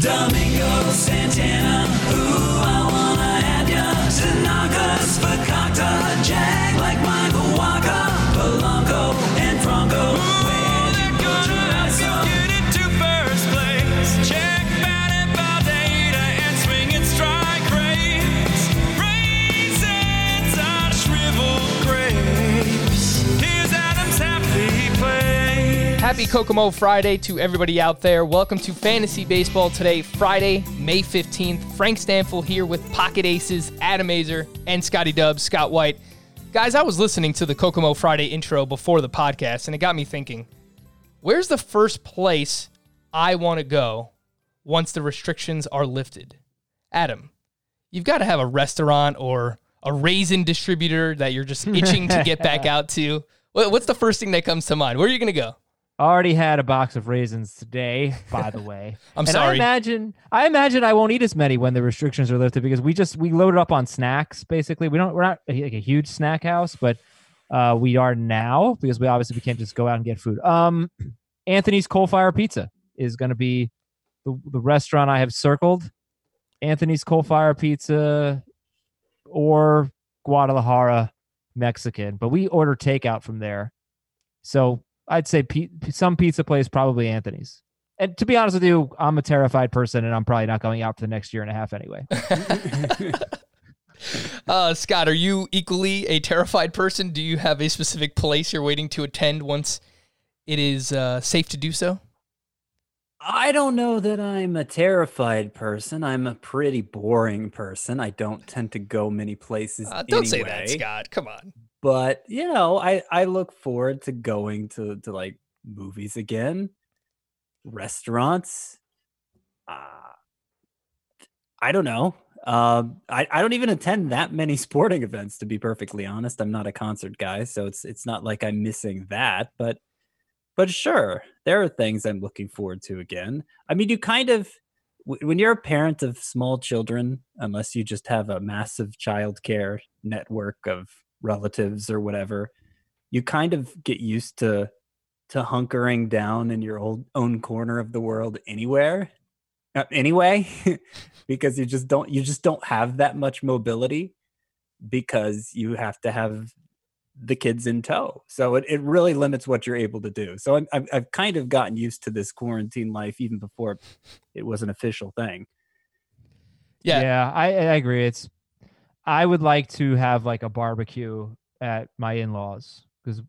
Domingo Santana, ooh, I wanna have ya. Tanaka's Fakakta, Jag like Michael Happy Kokomo Friday to everybody out there. Welcome to Fantasy Baseball today, Friday, May 15th. Frank Stampfl here with Pocket Aces, Adam Aizer, and Scotty Dubs, Scott White. Guys, I was listening to the Kokomo Friday intro before the podcast, and it got me thinking where's the first place I want to go once the restrictions are lifted? Adam, you've got to have a restaurant or a raisin distributor that you're just itching to get back out to. What's the first thing that comes to mind? Where are you going to go? Already had a box of raisins today, by the way. I'm and sorry. I imagine I imagine I won't eat as many when the restrictions are lifted because we just we loaded up on snacks basically. We don't we're not like a huge snack house, but uh, we are now because we obviously we can't just go out and get food. Um, Anthony's Coal Fire Pizza is going to be the, the restaurant I have circled. Anthony's Coal Fire Pizza or Guadalajara Mexican, but we order takeout from there. So I'd say pe- some pizza place, probably Anthony's. And to be honest with you, I'm a terrified person, and I'm probably not going out for the next year and a half anyway. Uh, Scott, are you equally a terrified person? Do you have a specific place you're waiting to attend once it is uh, safe to do so? I don't know that I'm a terrified person. I'm a pretty boring person. I don't tend to go many places. Uh, don't say that. Scott. Come on. But you know, I I look forward to going to to like movies again, restaurants. Uh, I don't know. Um, I I don't even attend that many sporting events to be perfectly honest. I'm not a concert guy, so it's it's not like I'm missing that. But but sure, there are things I'm looking forward to again. I mean, you kind of when you're a parent of small children, unless you just have a massive childcare network of relatives or whatever, you kind of get used to to hunkering down in your old own corner of the world anywhere uh, anyway because you just don't you just don't have that much mobility because you have to have the kids in tow so it, it really limits what you're able to do so I'm, I've, I've kind of gotten used to this quarantine life even before it was an official thing Yeah. I, I agree. It's I would like to have like a barbecue at my in-laws because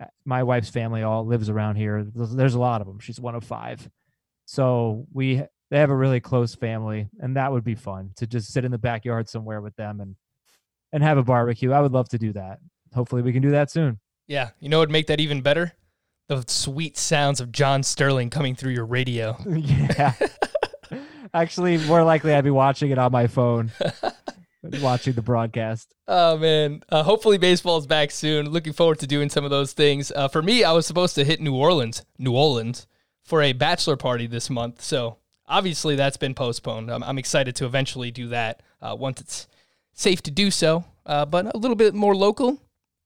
uh, my wife's family all lives around here. There's, there's a lot of them. She's one of five, so we they have a really close family, and that would be fun to just sit in the backyard somewhere with them and and have a barbecue. I would love to do that. Hopefully, we can do that soon. Yeah. You know what would make that even better? The sweet sounds of John Sterling coming through your radio. yeah. Actually, more likely I'd be watching it on my phone, watching the broadcast. Oh man! Uh, hopefully baseball is back soon. Looking forward to doing some of those things. Uh, for me, I was supposed to hit New Orleans, New Orleans, for a bachelor party this month. So obviously that's been postponed. I'm, I'm excited to eventually do that uh, once it's safe to do so. Uh, but a little bit more local,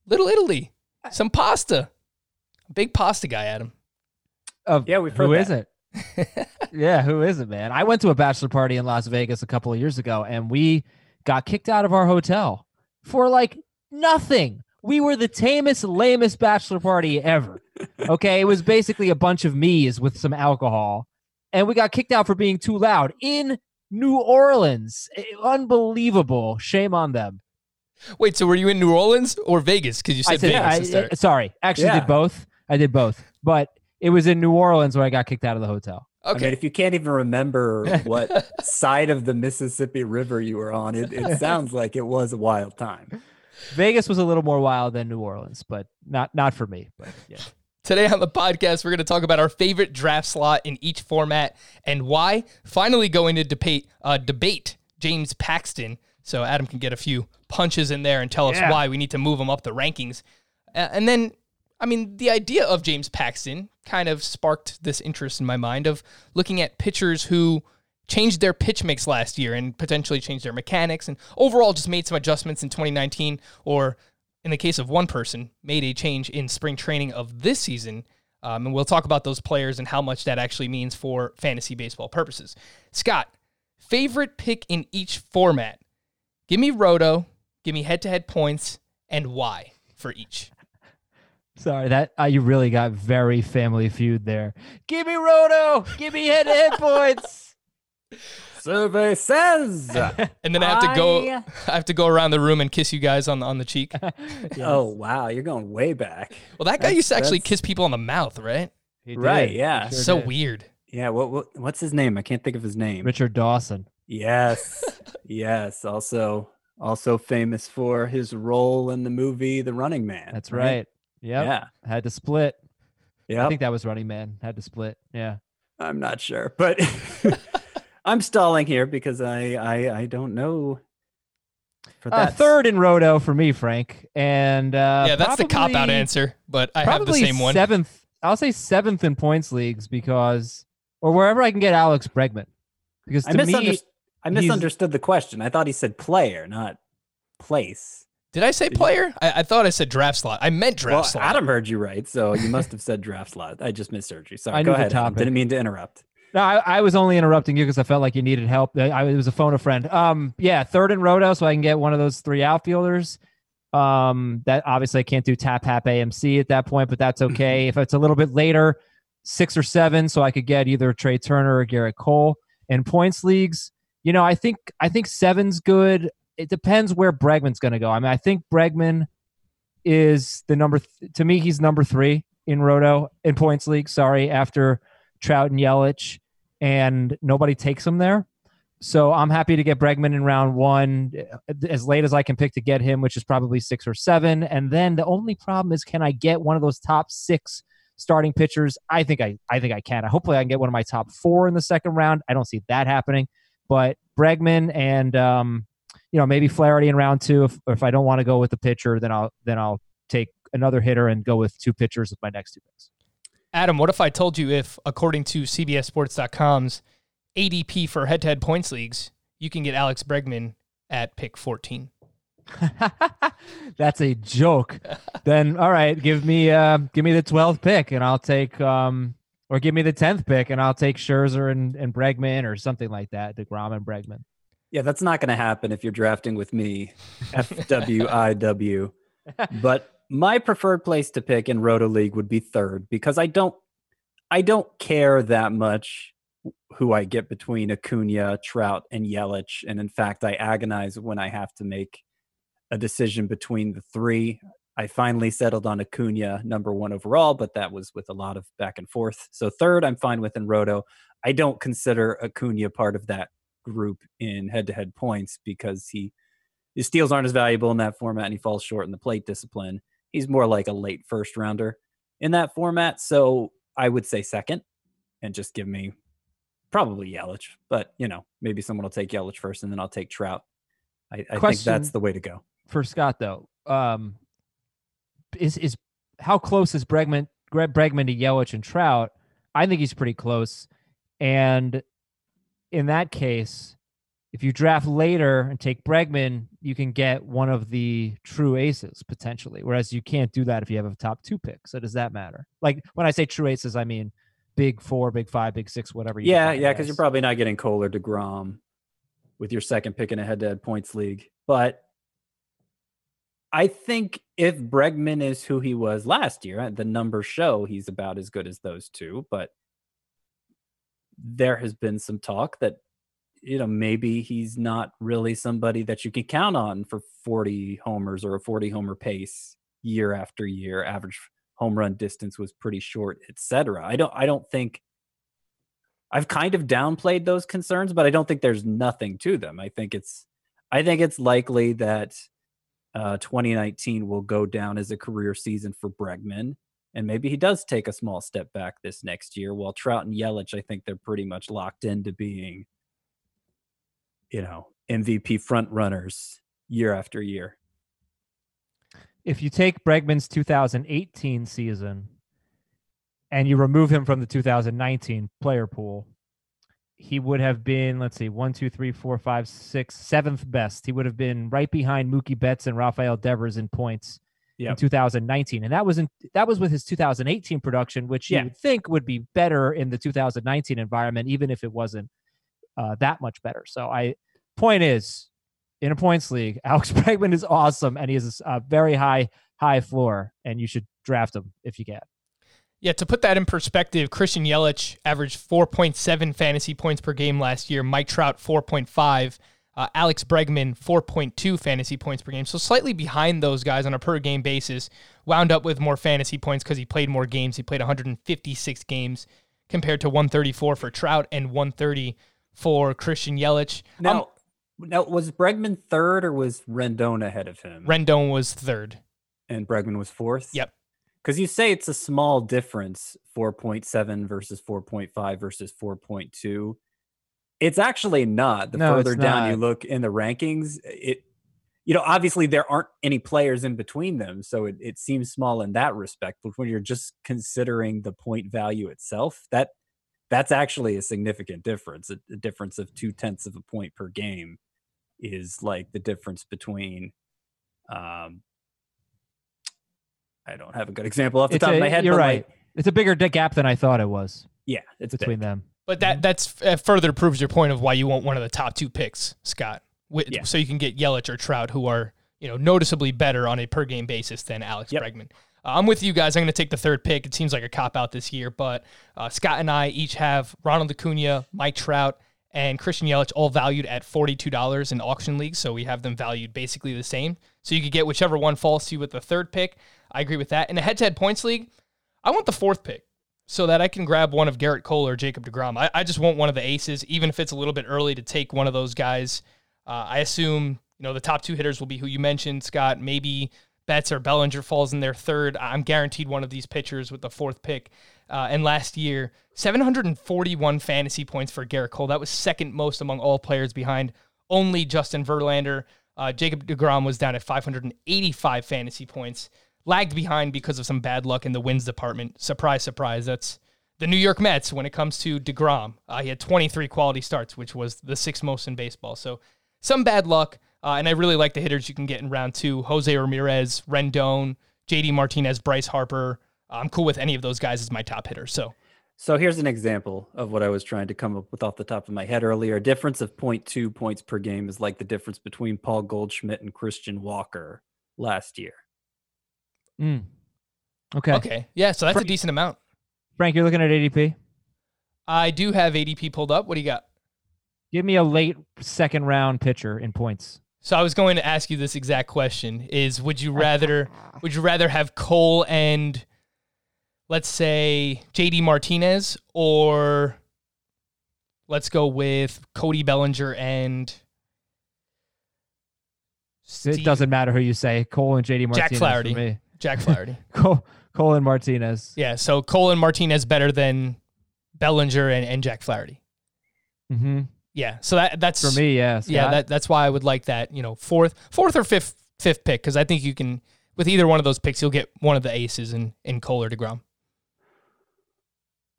Little Italy, some pasta. Big pasta guy, Adam. Of Yeah, we've who heard is that. it? yeah, who is it, man? I went to a bachelor party in Las Vegas a couple of years ago, and we got kicked out of our hotel for like nothing. We were the tamest, lamest bachelor party ever. Okay, it was basically a bunch of me's with some alcohol, and we got kicked out for being too loud in New Orleans. Eh, Unbelievable. Shame on them. Wait, so were you in New Orleans or Vegas? Because you said, I said, Vegas. I- to start. uh, sorry, actually Yeah. did both. I did both, but it was in New Orleans where I got kicked out of the hotel. I mean, okay. if you can't even remember what side of the Mississippi River you were on, it, it sounds like it was a wild time. Vegas was a little more wild than New Orleans, but not not for me. But yeah. Today on the podcast, we're going to talk about our favorite draft slot in each format and why. Finally, going to debate uh, debate James Paxton, so Adam can get a few punches in there and tell us Yeah. why we need to move him up the rankings. Uh, and then, I mean, the idea of James Paxton kind of sparked this interest in my mind of looking at pitchers who changed their pitch mix last year and potentially changed their mechanics and overall just made some adjustments in 2019 or in the case of one person made a change in spring training of this season Um, and we'll talk about those players and how much that actually means for fantasy baseball purposes. Scott, favorite pick in each format. Give me roto, give me head to head points, and why for each. Sorry, that uh, you really got very Family Feud there. Give me Roto. Give me head to head points. Survey says. And then I have to go I- I have to go around the room and kiss you guys on the on the cheek. Oh wow, you're going way back. Well, that guy That's- used to actually that's- kiss people on the mouth, right? He Right, did. Yeah. sure so did. weird. Yeah, what, what what's his name? I can't think of his name. Richard Dawson. Yes. yes, also also famous for his role in the movie The Running Man. That's right. Yep. Yeah. Had to split. Yeah. I think that was Running Man. Had to split. Yeah. I'm not sure, but I'm stalling here because I I I don't know for Uh, third in Roto for me, Frank. And uh, yeah, that's the cop out answer, but I have the probably same one. Seventh. I'll say seventh in points leagues because, or wherever I can get Alex Bregman, because I, to me, I misunderstood the question. I thought he said player, not place. Did I say player? I, I thought I said draft slot. I meant draft Well, slot. Adam heard you right, so you must have said draft slot. I just misheard you. Sorry. I Go the ahead. Adam. topic. Didn't mean to interrupt. No, I, I was only interrupting you because I felt like you needed help. I, I it was a phone a friend. Um, yeah, third in Roto, so I can get one of those three outfielders. Um, that obviously I can't do tap hap AMC at that point, but that's okay. if it's a little bit later, six or seven, so I could get either Trea Turner or Gerrit Cole. In points leagues, you know, I think I think seven's good. It depends where Bregman's going to go. I mean, I think Bregman is the number th- to me. He's number three in Roto in points league. Sorry, after Trout and Yelich and nobody takes him there. So I'm happy to get Bregman in round one uh, as late as I can pick to get him, which is probably six or seven. And then the only problem is, can I get one of those top six starting pitchers? I think I, I think I can. Hopefully, I can get one of my top four in the second round. I don't see that happening, but Bregman and um, you know maybe Flaherty in round two. If, if I don't want to go with the pitcher, then I'll then I'll take another hitter and go with two pitchers with my next two picks. Adam, what if I told you if, according to CBSSports.com's ADP for head to head points leagues, you can get Alex Bregman at pick 14? That's a joke. then all right, give me uh give me the twelfth pick and I'll take um or give me the tenth pick and I'll take Scherzer and, and Bregman or something like that. DeGrom and Bregman. Yeah, that's not going to happen if you're drafting with me, FWIW. but my preferred place to pick in Roto League would be third because I don't, I don't care that much who I get between Acuna, Trout, and Yelich. And in fact, I agonize when I have to make a decision between the three. I finally settled on Acuna, number one overall, but that was with a lot of back and forth. So third, I'm fine with in Roto. I don't consider Acuna part of that group in head-to-head points because he his steals aren't as valuable in that format and he falls short in the plate discipline. He's more like a late first rounder in that format. So I would say second and just give me probably Yelich, but you know, maybe someone will take Yelich first and then I'll take Trout. I, I think that's the way to go. For Scott though, um is is how close is Bregman Gre- Bregman to Yelich and Trout? I think he's pretty close. And in that case, if you draft later and take Bregman, you can get one of the true aces potentially. Whereas you can't do that if you have a top two pick. So does that matter? Like when I say true aces, I mean big four, big five, big six, whatever. You Yeah, yeah, because you're probably not getting Cole or DeGrom with your second pick in a head-to-head points league. But I think if Bregman is who he was last year, the numbers show he's about as good as those two. But there has been some talk that you know maybe he's not really somebody that you can count on for 40 homers or a 40 homer pace year after year. Average home run distance was pretty short, etc. I don't I don't think I've kind of downplayed those concerns, but I don't think there's nothing to them. I think it's I think it's likely that uh, 2019 will go down as a career season for Bregman, and maybe he does take a small step back this next year. While Trout and Yelich, I think they're pretty much locked into being, you know, MVP front runners year after year. if you take Bregman's 2018 season and you remove him from the 2019 player pool, he would have been, let's see, one, two, three, four, five, six, seventh best. He would have been right behind Mookie Betts and Rafael Devers in points in 2019, and that was in that was with his 2018 production, which you would think would be better in the 2019 environment, even if it wasn't uh, that much better. So I point is in a points league, Alex Bregman is awesome, and he has a very high high floor, and you should draft him if you can. Yeah, to put that in perspective, Christian Yelich averaged 4.7 fantasy points per game last year. Mike Trout 4.5. Uh, Alex Bregman 4.2 fantasy points per game. So slightly behind those guys on a per game basis. Wound up with more fantasy points because he played more games. He played 156 games compared to 134 for Trout and 130 for Christian Yelich. Now, Um, now was Bregman third or was Rendon ahead of him? Rendon was third. and Bregman was fourth. Yep. Because you say it's a small difference, 4.7 versus 4.5 versus 4.2. It's actually not. The No, further down you look in the rankings, it you know, obviously there aren't any players in between them, so it, it seems small in that respect. But when you're just considering the point value itself, that that's actually a significant difference. A, a difference of two tenths of a point per game is like the difference between um I don't have a good example off the It's top a- of my head. you're but right. Like, It's a bigger gap than I thought it was yeah, it's between big. them. But that that's uh, further proves your point of why you want one of the top two picks, Scott. Wi- Yeah. So you can get Yelich or Trout, who are you know noticeably better on a per game basis than Alex Yep. Bregman. Uh, I'm with you guys. I'm going to take the third pick. It seems like a cop out this year, but uh, Scott and I each have Ronald Acuna, Mike Trout, and Christian Yelich all valued at $42 in auction leagues. So we have them valued basically the same. So you could get whichever one falls to you with the third pick. I agree with that. In a head to head points league, I want the fourth pick so that I can grab one of Gerrit Cole or Jacob DeGrom. I, I just want one of the aces, even if it's a little bit early to take one of those guys. Uh, I assume, you know, the top two hitters will be who you mentioned, Scott. Maybe Betts or Bellinger falls in their third. I'm guaranteed one of these pitchers with the fourth pick. Uh, and last year, 741 fantasy points for Gerrit Cole. That was second most among all players behind only Justin Verlander. Uh, Jacob DeGrom was down at 585 fantasy points, lagged behind because of some bad luck in the wins department. Surprise, surprise. That's the New York Mets when it comes to DeGrom. Uh, he had 23 quality starts, which was the sixth most in baseball. So some bad luck. Uh, and I really like the hitters you can get in round two Jose Ramirez, Rendon, JD Martinez, Bryce Harper. I'm cool with any of those guys as my top hitter. So So here's an example of what I was trying to come up with off the top of my head earlier. A difference of 0.2 points per game is like the difference between Paul Goldschmidt and Christian Walker last year. Mm. Okay. Okay. Yeah. So that's a decent amount. Frank, you're looking at ADP. I do have ADP pulled up. What do you got? Give me a late second round pitcher in points. So I was going to ask you this exact question: Is would you rather would you rather have Cole and let's say JD Martinez, or let's go with Cody Bellinger and It doesn't matter who you say. Cole and JD Martinez. Jack. Flaherty. For me. Jack Flaherty. Cole, Cole and Martinez. yeah. So Cole and Martinez better than Bellinger and, and Jack Flaherty. Mm-hmm. Yeah. So that that's For me, yes. Yeah, that, that's why I would like that. You know, fourth, fourth or fifth, fifth pick because I think you can with either one of those picks, you'll get one of the aces in in Cole or Degrom.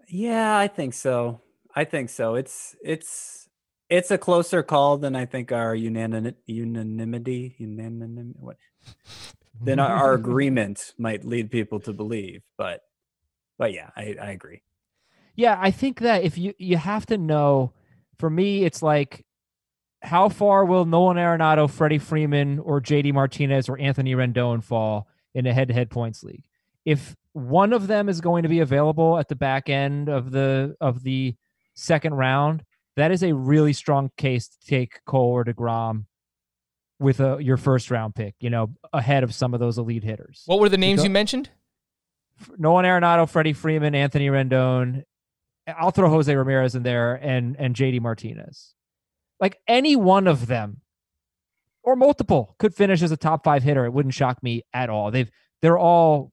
Yeah, I think so. I think so. It's it's it's a closer call than I think our unanim- unanimity unanim what than our, our agreement might lead people to believe. But but yeah, I, I agree. Yeah, I think that if you you have to know, for me, it's like how far will Nolan Arenado, Freddie Freeman, or JD Martinez or Anthony Rendon fall in a head-to-head points league? If one of them is going to be available at the back end of the of the second round, that is a really strong case to take Cole or Degrom with a, your first round pick. You know, ahead of some of those elite hitters. What were the names go- you mentioned? Nolan Arenado, Freddie Freeman, Anthony Rendon. I'll throw Jose Ramirez in there and and JD Martinez. Like any one of them or multiple could finish as a top 5 hitter. It wouldn't shock me at all. They've they're all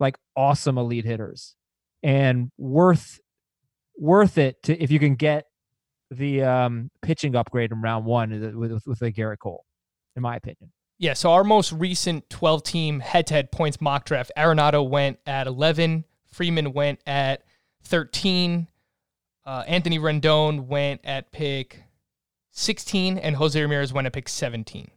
like awesome elite hitters and worth worth it to if you can get the um pitching upgrade in round 1 with with, with a Gerrit Cole in my opinion. Yeah, so our most recent 12 team head to head points mock draft, Arenado went at 11, Freeman went at 13, uh, Anthony Rendon went at pick 16, and Jose Ramirez went at pick 17.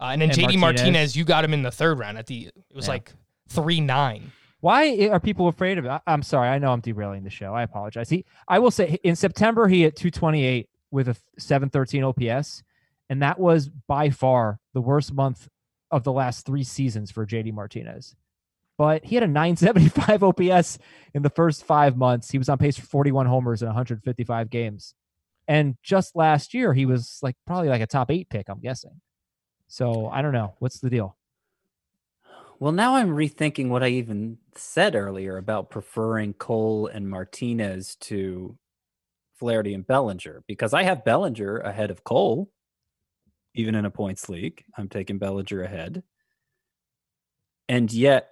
Uh, and then And JD Martinez. Martinez. you got him in the third round at the it was Yeah. like three nine. Why are people afraid of it? I'm sorry. I know I'm derailing the show. I apologize. He, I will say, in September he hit 228 with a 713 OPS, and that was by far the worst month of the last three seasons for JD Martinez. But he had a 975 OPS in the first five months. He was on pace for 41 homers in 155 games, and just last year he was like probably like a top eight pick. I'm guessing. So I don't know. What's the deal? Well, now I'm rethinking what I even said earlier about preferring Cole and Martinez to Flaherty and Bellinger because I have Bellinger ahead of Cole, even in a points league. I'm taking Bellinger ahead. And yet,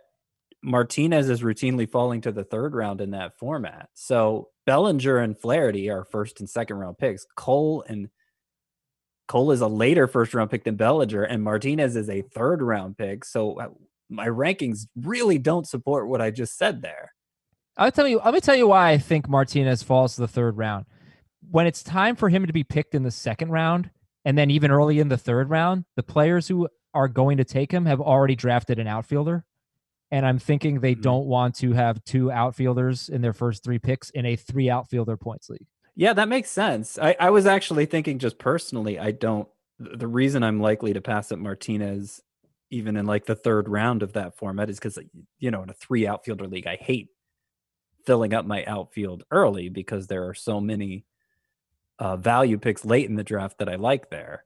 Martinez is routinely falling to the third round in that format. So Bellinger and Flaherty are first and second round picks. Cole and Cole is a later first round pick than Bellinger, and Martinez is a third round pick. So uh, my rankings really don't support what I just said there. I'll tell you. Let me tell you why I think Martinez falls to the third round. When it's time for him to be picked in the second round, and then even early in the third round, the players who are going to take him have already drafted an outfielder, and I'm thinking they Mhm. don't want to have two outfielders in their first three picks in a three outfielder points league. Yeah, that makes sense. I, I was actually thinking just personally, I don't. The reason I'm likely to pass up Martinez, even in like the third round of that format, is because you know in a three outfielder league, I hate filling up my outfield early because there are so many uh, value picks late in the draft that I like there,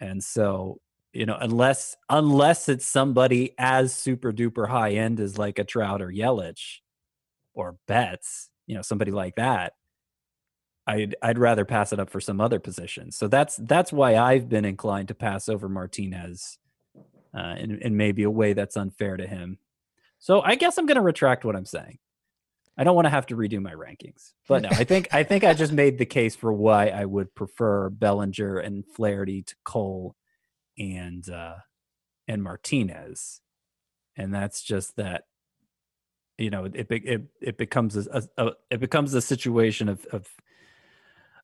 and so you know unless unless it's somebody as super duper high end as like a Trout or Yelich or Betts you know somebody like that. I'd I'd rather pass it up for some other position. So that's that's why I've been inclined to pass over Martinez, uh, in in maybe a way that's unfair to him. So I guess I'm going to retract what I'm saying. I don't want to have to redo my rankings, but no, I think I think I just made the case for why I would prefer Bellinger and Flaherty to Cole and uh, and Martinez, and that's just that. You know, it it it becomes a, a it becomes a situation of of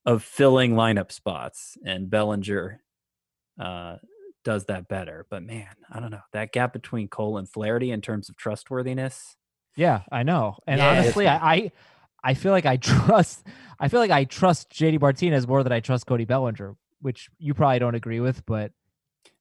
of filling lineup spots, and Bellinger uh, does that better. But man, I don't know that gap between Cole and Flaherty in terms of trustworthiness. Yeah, I know. And Yeah, honestly, I, I I feel like I trust I feel like I trust JD Martinez more than I trust Cody Bellinger, which you probably don't agree with, but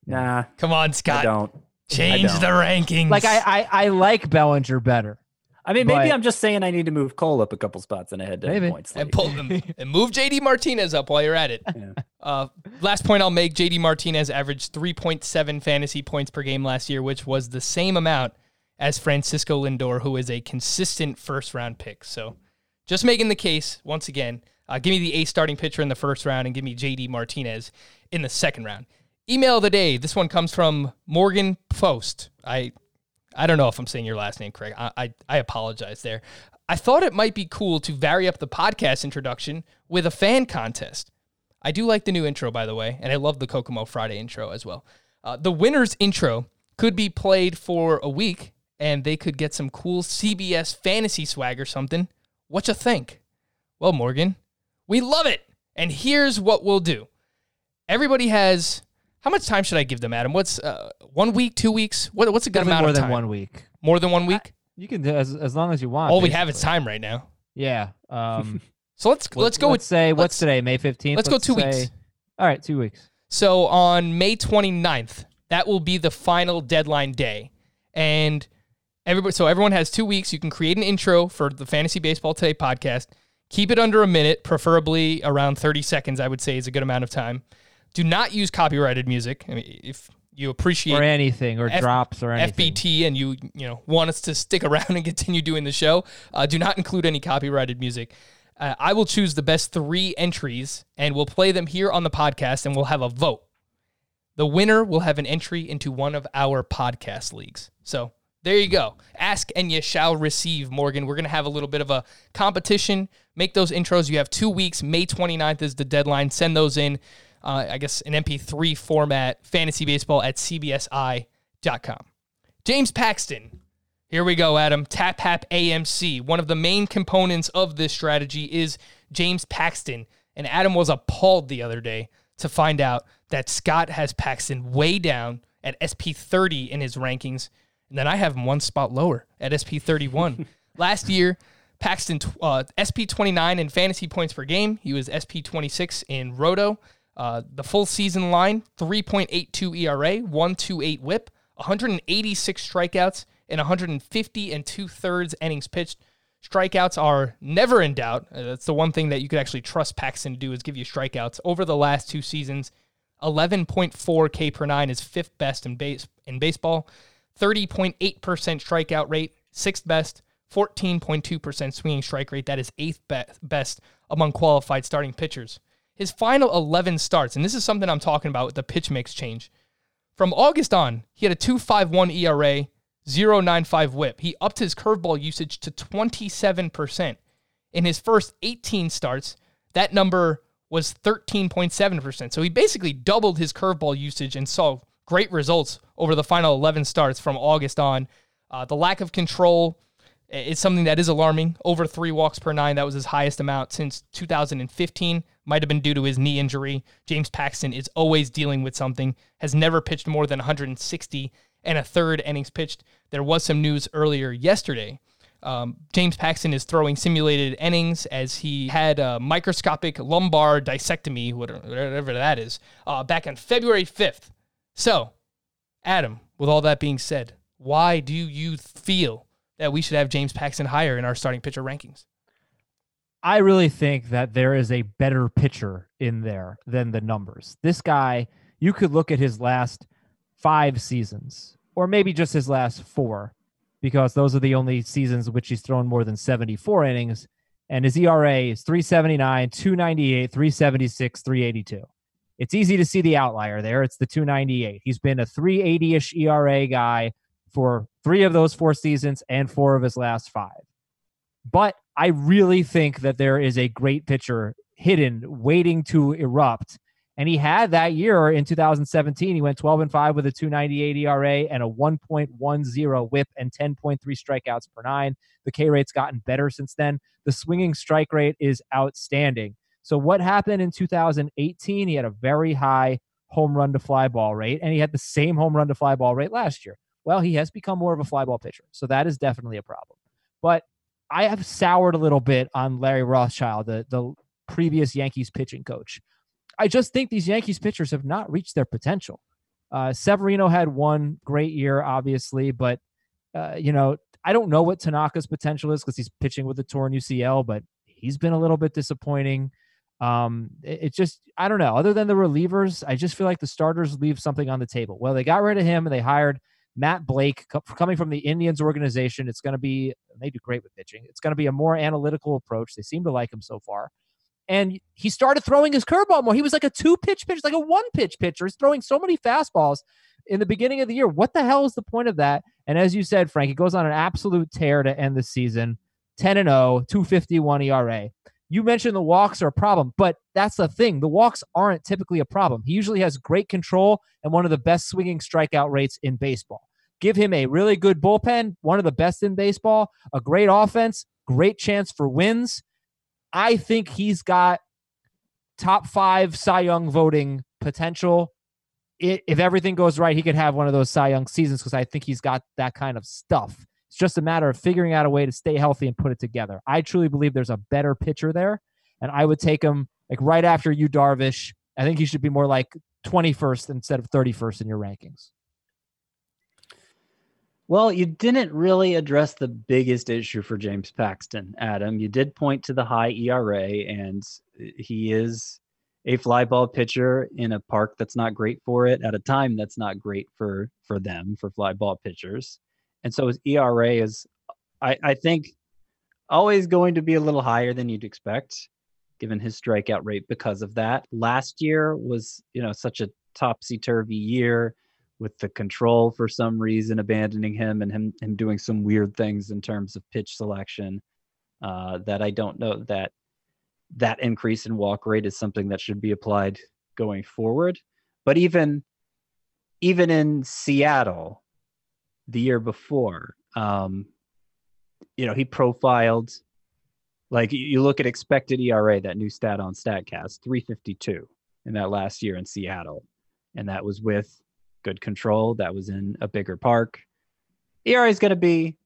Nah, Come on, Scott. I Scott. don't. Change don't. the rankings. like I, I I like Bellinger better. I mean, maybe But- I'm just saying I need to move Cole up a couple spots in a head to Maybe. points. and pull them and move JD Martinez up while you're at it. Yeah. Uh, last point I'll make: JD Martinez averaged 3.7 fantasy points per game last year, which was the same amount as Francisco Lindor, who is a consistent first round pick. So, just making the case once again. Uh, give me the A starting pitcher in the first round, and give me JD Martinez in the second round. Email of the day. This one comes from Morgan Post. I I don't know if I'm saying your last name correct. I, I, I apologize there. I thought it might be cool to vary up the podcast introduction with a fan contest. I do like the new intro, by the way, and I love the Kokomo Friday intro as well. Uh, the winner's intro could be played for a week, and they could get some cool CBS fantasy swag or something. What you think? Well, Morgan, we love it. And here's what we'll do. Everybody has how much time should I give them, Adam? What's uh, one week, two weeks? What, what's a good Definitely amount more of time? More than one week. More than one week? You can do as as long as you want. All we have is basically. time right now. Yeah. Um So let's let's go let's with say what's let's- today, May 15th. let's go two weeks. All right, 2 weeks. So on May 29th, that will be the final deadline day. And everybody so everyone has 2 weeks. You can create an intro for the Fantasy Baseball Today podcast. Keep it under a minute, preferably around 30 seconds, I would say is a good amount of time. Do not use copyrighted music. I mean, if you appreciate Or anything or F- drops or anything. FBT and you you know want us to stick around and continue doing the show, uh, do not include any copyrighted music. Uh, I will choose the best three entries and we'll play them here on the podcast and we'll have a vote. The winner will have an entry into one of our podcast leagues. So there you go. Ask and you shall receive, Morgan. We're going to have a little bit of a competition. Make those intros. You have two weeks. May 29th is the deadline. Send those in, uh, I guess, an MP3 format, fantasy baseball at cbsi.com. James Paxton. Here we go, Adam. Tap Hap AMC. One of the main components of this strategy is James Paxton. And Adam was appalled the other day to find out that Scott has Paxton way down at SP 30 in his rankings, and then I have him one spot lower at SP 31. Last year, Paxton uh, SP 29 in fantasy points per game. He was SP 26 in Roto. Uh, the full season line 3.82 ERA, 128 whip, 186 strikeouts, and 150 and two thirds innings pitched. Strikeouts are never in doubt. Uh, that's the one thing that you could actually trust Paxton to do is give you strikeouts. Over the last two seasons, 11.4 K per nine is fifth best in base in baseball. 30.8% strikeout rate, sixth best. 14.2% swinging strike rate. That is eighth be- best among qualified starting pitchers. His final 11 starts, and this is something I'm talking about with the pitch mix change. From August on, he had a 2.51 ERA, 0.95 whip. He upped his curveball usage to 27%. In his first 18 starts, that number was 13.7%. So he basically doubled his curveball usage and saw great results over the final 11 starts from August on. Uh, the lack of control is something that is alarming. Over three walks per nine, that was his highest amount since 2015. Might have been due to his knee injury. James Paxton is always dealing with something, has never pitched more than 160 and a third innings pitched. There was some news earlier yesterday. Um, James Paxton is throwing simulated innings as he had a microscopic lumbar discectomy, whatever that is, uh, back on February 5th. So, Adam, with all that being said, why do you feel that we should have James Paxton higher in our starting pitcher rankings? I really think that there is a better pitcher in there than the numbers. This guy, you could look at his last five seasons, or maybe just his last four, because those are the only seasons which he's thrown more than 74 innings. And his ERA is 379, 298, 376, 382. It's easy to see the outlier there. It's the 298. He's been a 380 ish ERA guy for three of those four seasons and four of his last five. But I really think that there is a great pitcher hidden, waiting to erupt. And he had that year in 2017. He went 12 and 5 with a 298 ERA and a 1.10 whip and 10.3 strikeouts per nine. The K rate's gotten better since then. The swinging strike rate is outstanding. So, what happened in 2018? He had a very high home run to fly ball rate, and he had the same home run to fly ball rate last year. Well, he has become more of a flyball pitcher. So, that is definitely a problem. But I have soured a little bit on Larry Rothschild, the, the previous Yankees pitching coach. I just think these Yankees pitchers have not reached their potential. Uh, Severino had one great year, obviously, but uh, you know I don't know what Tanaka's potential is because he's pitching with a torn UCL, but he's been a little bit disappointing. Um, it, it just I don't know. Other than the relievers, I just feel like the starters leave something on the table. Well, they got rid of him and they hired Matt Blake co- coming from the Indians organization. It's going to be they do great with pitching. It's going to be a more analytical approach. They seem to like him so far and he started throwing his curveball more. He was like a two pitch pitcher, like a one pitch pitcher. He's throwing so many fastballs in the beginning of the year. What the hell is the point of that? And as you said, Frank, he goes on an absolute tear to end the season 10 and 0, 251 ERA. You mentioned the walks are a problem, but that's the thing. The walks aren't typically a problem. He usually has great control and one of the best swinging strikeout rates in baseball. Give him a really good bullpen, one of the best in baseball, a great offense, great chance for wins. I think he's got top five Cy Young voting potential. If everything goes right, he could have one of those Cy Young seasons because I think he's got that kind of stuff. It's just a matter of figuring out a way to stay healthy and put it together. I truly believe there's a better pitcher there, and I would take him like right after Yu Darvish. I think he should be more like 21st instead of 31st in your rankings. Well, you didn't really address the biggest issue for James Paxton, Adam. You did point to the high ERA, and he is a fly ball pitcher in a park that's not great for it at a time that's not great for for them for fly ball pitchers. And so his ERA is, I, I think, always going to be a little higher than you'd expect, given his strikeout rate because of that. Last year was, you know, such a topsy turvy year with the control for some reason abandoning him and him him doing some weird things in terms of pitch selection uh, that I don't know that that increase in walk rate is something that should be applied going forward. But even even in Seattle, the year before, um, you know, he profiled like you- look at expected ERA, that new stat on Statcast, 352 in that last year in Seattle, and that was with good control. That was in a bigger park. ERA is going to be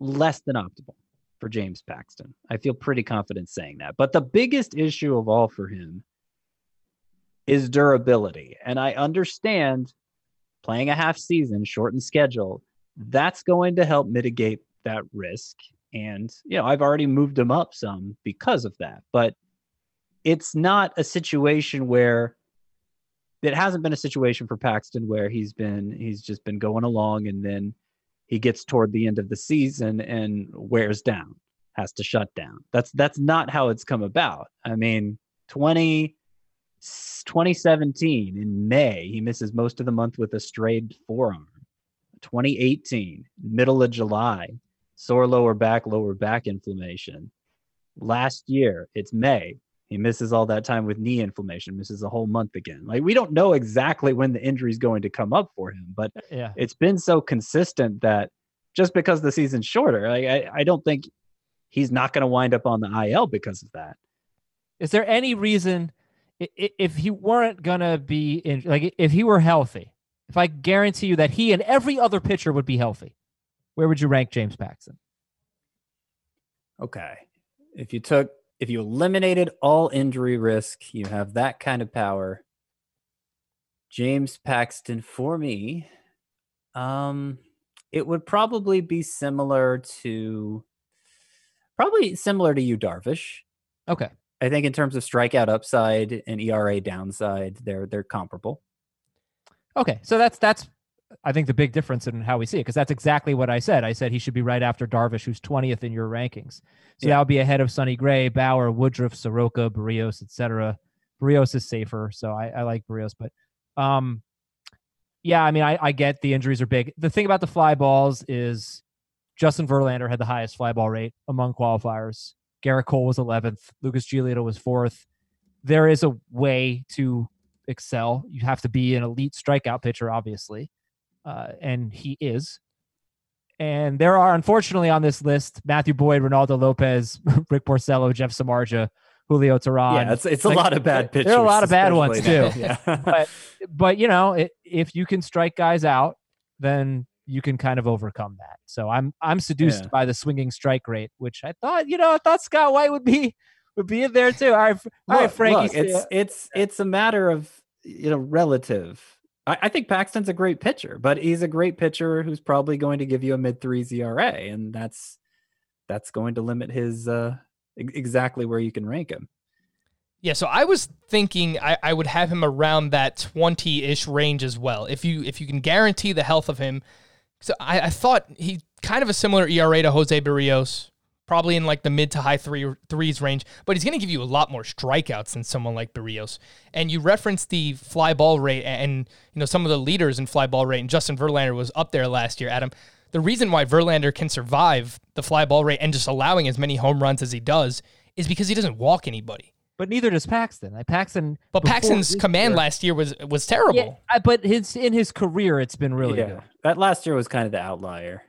less than optimal for James Paxton. I feel pretty confident saying that. But the biggest issue of all for him is durability. And I understand playing a half season, shortened schedule, that's going to help mitigate that risk. And, you know, I've already moved him up some because of that. But it's not a situation where it hasn't been a situation for Paxton where he's been he's just been going along and then he gets toward the end of the season and wears down, has to shut down. That's that's not how it's come about. I mean, 20 2017 in May, he misses most of the month with a strayed forearm. 2018, middle of July, sore lower back, lower back inflammation. Last year, it's May. He misses all that time with knee inflammation, misses a whole month again. Like we don't know exactly when the injury is going to come up for him, but uh, Yeah. it's been so consistent that just because the season's shorter, like, I, I don't think he's not going to wind up on the IL because of that. Is there any reason if he weren't gonna be in like if he were healthy, if I guarantee you that he and every other pitcher would be healthy, where would you rank James Paxton? Okay. If you took, if you eliminated all injury risk, you have that kind of power. James Paxton for me, um, it would probably be similar to, probably similar to Yu Darvish. Okay. I think in terms of strikeout upside and ERA downside, they're they're comparable. Okay. So that's that's I think the big difference in how we see it, because that's exactly what I said. I said he should be right after Darvish, who's 20th in your rankings. So Yeah. that would be ahead of Sonny Gray, Bauer, Woodruff, Soroka, Berrios, etc. Berrios is safer, so I, I like Berrios, but um yeah, I mean I, I get the injuries are big. The thing about the fly balls is Justin Verlander had the highest fly ball rate among qualifiers. Gerrit Cole was 11th. Lucas Giolito was fourth. There is a way to excel. You have to be an elite strikeout pitcher, obviously, uh, and he is. And there are, unfortunately, on this list Matthew Boyd, Reynaldo Lopez, Rick Porcello, Jeff Samardzija, Julio Teheran. yeah, it's it's a lot of bad pitchers. there are a lot of bad ones, now. too. Yeah. but but you know, it, if you can strike guys out, then you can kind of overcome that. So I'm I'm seduced Yeah. by the swinging strike rate, which I thought you know I thought Scott White would be would be in there too. All right, f- all right, Look, Frankie. look, it's it's it's a matter of you know relative. I, I think Paxton's a great pitcher, but he's a great pitcher who's probably going to give you a mid three ERA, and that's that's going to limit his uh exactly where you can rank him. Yeah, so I was thinking I, I would have him around that twenty ish range as well. If you if you can guarantee the health of him, so I, I thought he kind of a similar ERA to Jose Berrios, probably in like the mid to high three threes range, but he's going to give you a lot more strikeouts than someone like Berrios. And you referenced the fly ball rate and you know some of the leaders in fly ball rate, and Justin Verlander was up there last year. Adam, the reason why Verlander can survive the fly ball rate and just allowing as many home runs as he does is because he doesn't walk anybody. but neither does Paxton. Like Paxton, But Paxton's command year- last year was was terrible. yeah, but his in his career, it's been really yeah, good. that last year was kind of the outlier.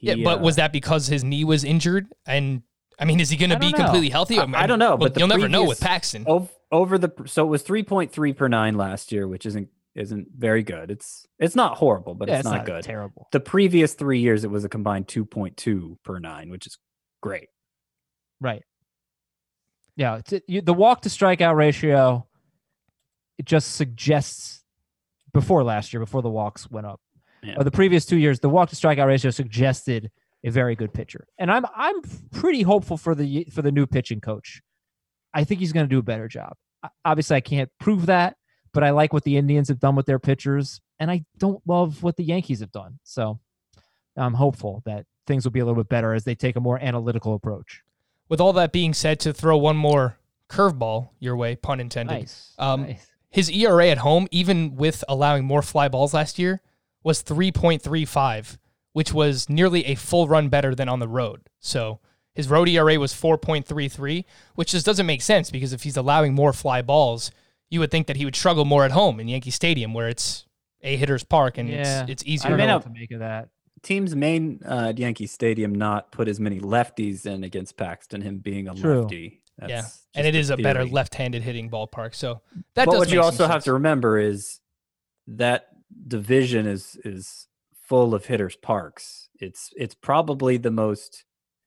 Yeah, but uh, was that because his knee was injured? And I mean, is he going to be know. completely healthy? I- I don't know, but you'll never know with Paxton. ov- over the so it was three point three per nine last year, which isn't isn't very good. It's it's not horrible, but yeah, it's, not, good. Terrible. The previous three years, it was a combined two point two per nine, which is great. Right. Yeah, it's, you, the walk to strikeout ratio it just suggests before last year, before the walks went up, Yeah. or the previous two years, the walk to strikeout ratio suggested a very good pitcher, and I'm I'm pretty hopeful for the for the new pitching coach. I think he's going to do a better job. Obviously, I can't prove that, but I like what the Indians have done with their pitchers, and I don't love what the Yankees have done. So I'm hopeful that things will be a little bit better as they take a more analytical approach. With all that being said, to throw one more curveball your way, pun intended. Nice. Um, nice. His ERA at home, even with allowing more fly balls last year, was 3.35, which was nearly a full run better than on the road. So his road ERA was 4.33, which just doesn't make sense because if he's allowing more fly balls, you would think that he would struggle more at home in Yankee Stadium, where it's a hitter's park and Yeah. it's it's I easier. don't may know what to make of that. Teams main uh, at Yankee Stadium not put as many lefties in against Paxton, him being a True. lefty. That's yeah, and it is a better theory. left-handed hitting ballpark. So that but does what you make some also have to remember is that division is is full of hitters parks. It's it's probably the most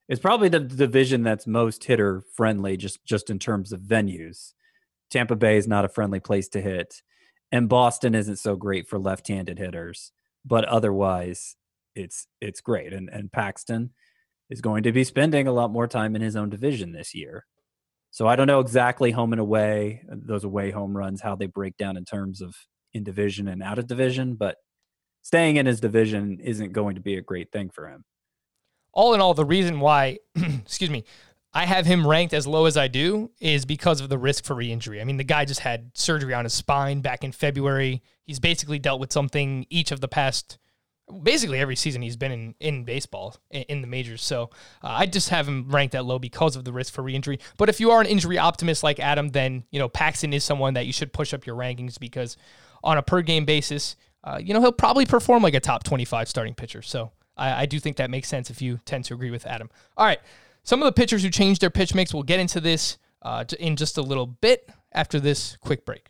it's probably the division that's most hitter friendly just just in terms of venues. Tampa Bay is not a friendly place to hit and Boston isn't so great for left-handed hitters, but otherwise it's it's great and and Paxton is going to be spending a lot more time in his own division this year. So I don't know exactly home and away, those away home runs, how they break down in terms of in division and out of division, but staying in his division isn't going to be a great thing for him. all in all, the reason why, excuse me, I have him ranked as low as I do is because of the risk for re-injury. I mean, the guy just had surgery on his spine back in February. He's basically dealt with something each of the past, basically every season he's been in in baseball in, in the majors. So uh, I just have him ranked that low because of the risk for re-injury. But if you are an injury optimist like Adam, then you know Paxton is someone that you should push up your rankings because on a per game basis, uh, you know he'll probably perform like a top twenty five starting pitcher. So I, I do think that makes sense if you tend to agree with Adam. All right. Some of the pitchers who changed their pitch mix, we'll get into this uh, in just a little bit after this quick break.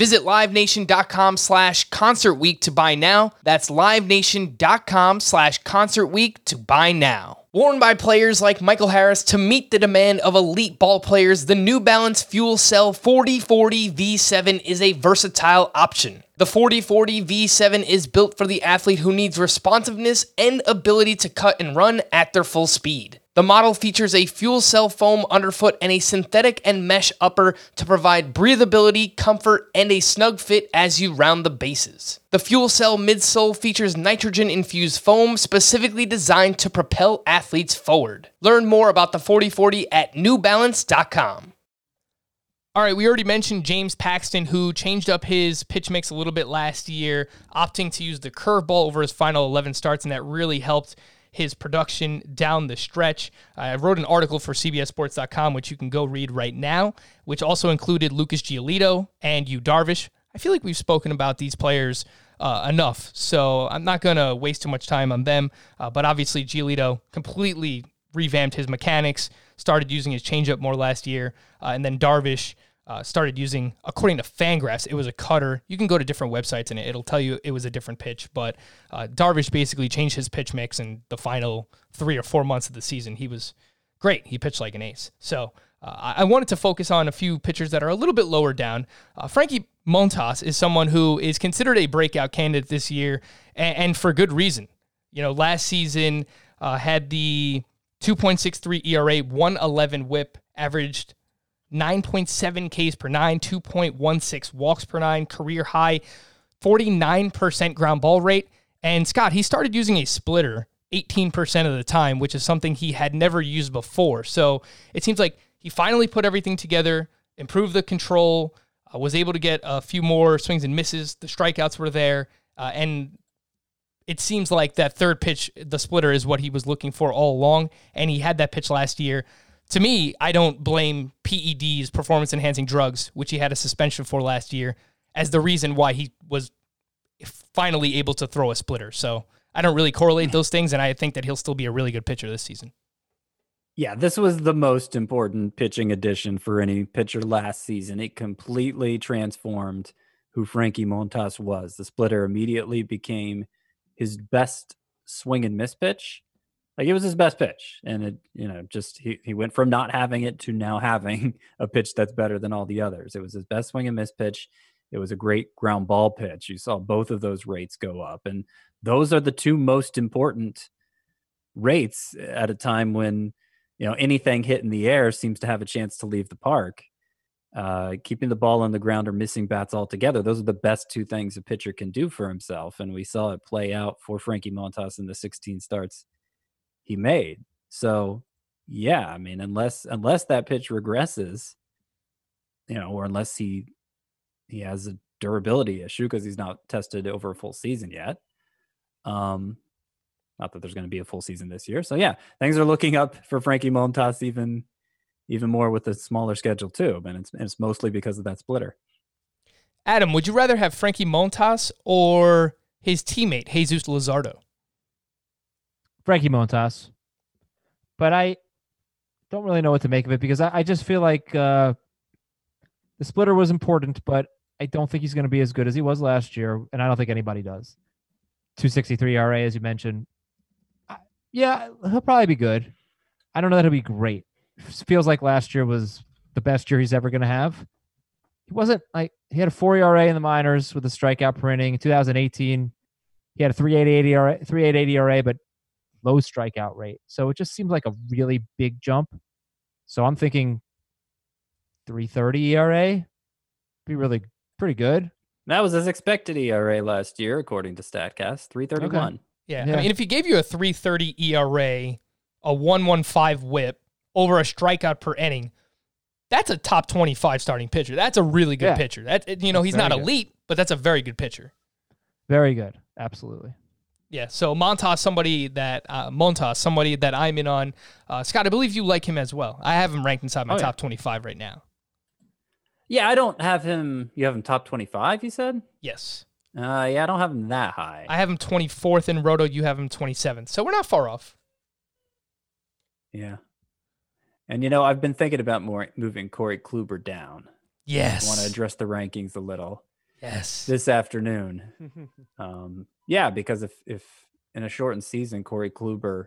Visit livenation.com slash concert week to buy now. That's livenation.com slash concert week to buy now. Worn by players like Michael Harris to meet the demand of elite ball players, the New Balance Fuel Cell 4040 V7 is a versatile option. The 4040 V7 is built for the athlete who needs responsiveness and ability to cut and run at their full speed. The model features a fuel cell foam underfoot and a synthetic and mesh upper to provide breathability, comfort, and a snug fit as you round the bases. The fuel cell midsole features nitrogen infused foam specifically designed to propel athletes forward. Learn more about the 4040 at newbalance.com. All right, we already mentioned James Paxton, who changed up his pitch mix a little bit last year, opting to use the curveball over his final 11 starts, and that really helped his production down the stretch. I wrote an article for CBSSports.com, which you can go read right now, which also included Lucas Giolito and Yu Darvish. I feel like we've spoken about these players uh, enough, so I'm not going to waste too much time on them. Uh, but obviously, Giolito completely revamped his mechanics, started using his changeup more last year, uh, and then Darvish uh, started using, according to Fangraphs, it was a cutter. You can go to different websites and it, it'll tell you it was a different pitch. But uh, Darvish basically changed his pitch mix in the final three or four months of the season. He was great. He pitched like an ace. So uh, I I wanted to focus on a few pitchers that are a little bit lower down. Uh, Frankie Montas is someone who is considered a breakout candidate this year, and, and for good reason. You know, last season uh, had the 2.63 ERA, 111 whip, averaged 9.7 Ks per nine, 2.16 walks per nine, career high, 49% ground ball rate. And Scott, he started using a splitter 18% of the time, which is something he had never used before. So it seems like he finally put everything together, improved the control, uh, was able to get a few more swings and misses. The strikeouts were there. Uh, and it seems like that third pitch, the splitter, is what he was looking for all along. And he had that pitch last year. To me, I don't blame PEDs, performance enhancing drugs, which he had a suspension for last year, as the reason why he was finally able to throw a splitter. So I don't really correlate those things. And I think that he'll still be a really good pitcher this season. Yeah, this was the most important pitching addition for any pitcher last season. It completely transformed who Frankie Montas was. The splitter immediately became his best swing and miss pitch. Like it was his best pitch. And it, you know, just he, he went from not having it to now having a pitch that's better than all the others. It was his best swing and miss pitch. It was a great ground ball pitch. You saw both of those rates go up. And those are the two most important rates at a time when you know anything hit in the air seems to have a chance to leave the park uh, keeping the ball on the ground or missing bats altogether those are the best two things a pitcher can do for himself and we saw it play out for frankie montas in the 16 starts he made so yeah i mean unless unless that pitch regresses you know or unless he he has a durability issue because he's not tested over a full season yet. Um, not that there's going to be a full season this year. So yeah, things are looking up for Frankie Montas even even more with a smaller schedule too. And it's it's mostly because of that splitter. Adam, would you rather have Frankie Montas or his teammate Jesus Luzardo? Frankie Montas. But I don't really know what to make of it because I, I just feel like uh, the splitter was important, but I don't think he's going to be as good as he was last year, and I don't think anybody does. 263 RA, as you mentioned. I- Yeah, he'll probably be good. I don't know that he'll be great. Feels like last year was the best year he's ever going to have. He wasn't like he had a 4 ERA in the minors with a strikeout per inning. In 2018, he had a 388 ERA, 388 ERA, but low strikeout rate. So it just seems like a really big jump. So I'm thinking 330 ERA be really pretty good. That was as expected ERA last year, according to Statcast, three thirty one. Yeah. Yeah. I mean, if he gave you a 330 ERA, a 115 whip over a strikeout per inning, that's a top 25 starting pitcher. That's a really good Yeah. pitcher. That you know, That's he's not very good. elite, but that's a very good pitcher. Very good. Absolutely. Yeah. So Montas, somebody that uh, Montas, somebody that I'm in on. Uh, Scott, I believe you like him as well. I have him ranked inside my Oh, yeah. top 25 right now. Yeah, I don't have him. You have him top twenty five. You said. Yes. Uh, yeah, I don't have him that high. I have him 24th in Roto. You have him 27th. So we're not far off. Yeah. And you know, I've been thinking about more moving Corey Kluber down. Yes. I want to address the rankings a little yes. this afternoon. Um, yeah, because if if in a shortened season, Corey Kluber,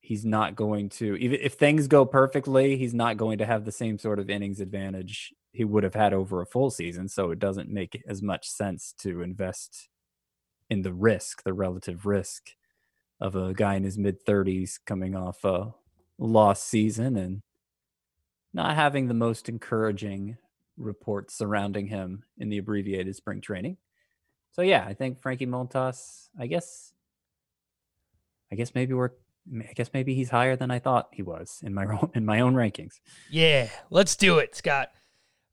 he's not going to even if things go perfectly, he's not going to have the same sort of innings advantage he would have had over a full season. So it doesn't make as much sense to invest in the risk, the relative risk of a guy in his mid thirties coming off a lost season and not having the most encouraging reports surrounding him in the abbreviated spring training. So yeah, I think Frankie Montas. I guess. I guess maybe we're. I guess maybe he's higher than I thought he was in my own, in my own rankings. Yeah, let's do it, Scott.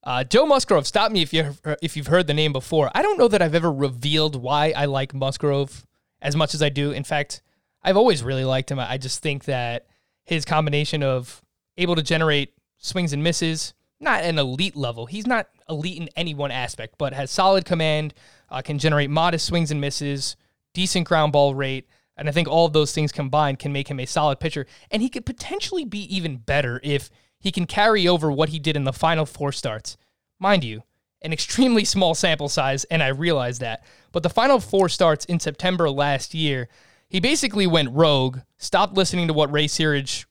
Uh, Joe Musgrove, stop me if you if you've heard the name before. I don't know that I've ever revealed why I like Musgrove as much as I do. In fact, I've always really liked him. I just think that his combination of able to generate swings and misses, not an elite level. He's not elite in any one aspect, but has solid command, uh, can generate modest swings and misses, decent ground ball rate. And I think all of those things combined can make him a solid pitcher. And he could potentially be even better if he can carry over what he did in the final four starts. Mind you, an extremely small sample size, and I realize that. But the final four starts in September last year, he basically went rogue, stopped listening to what Ray Searage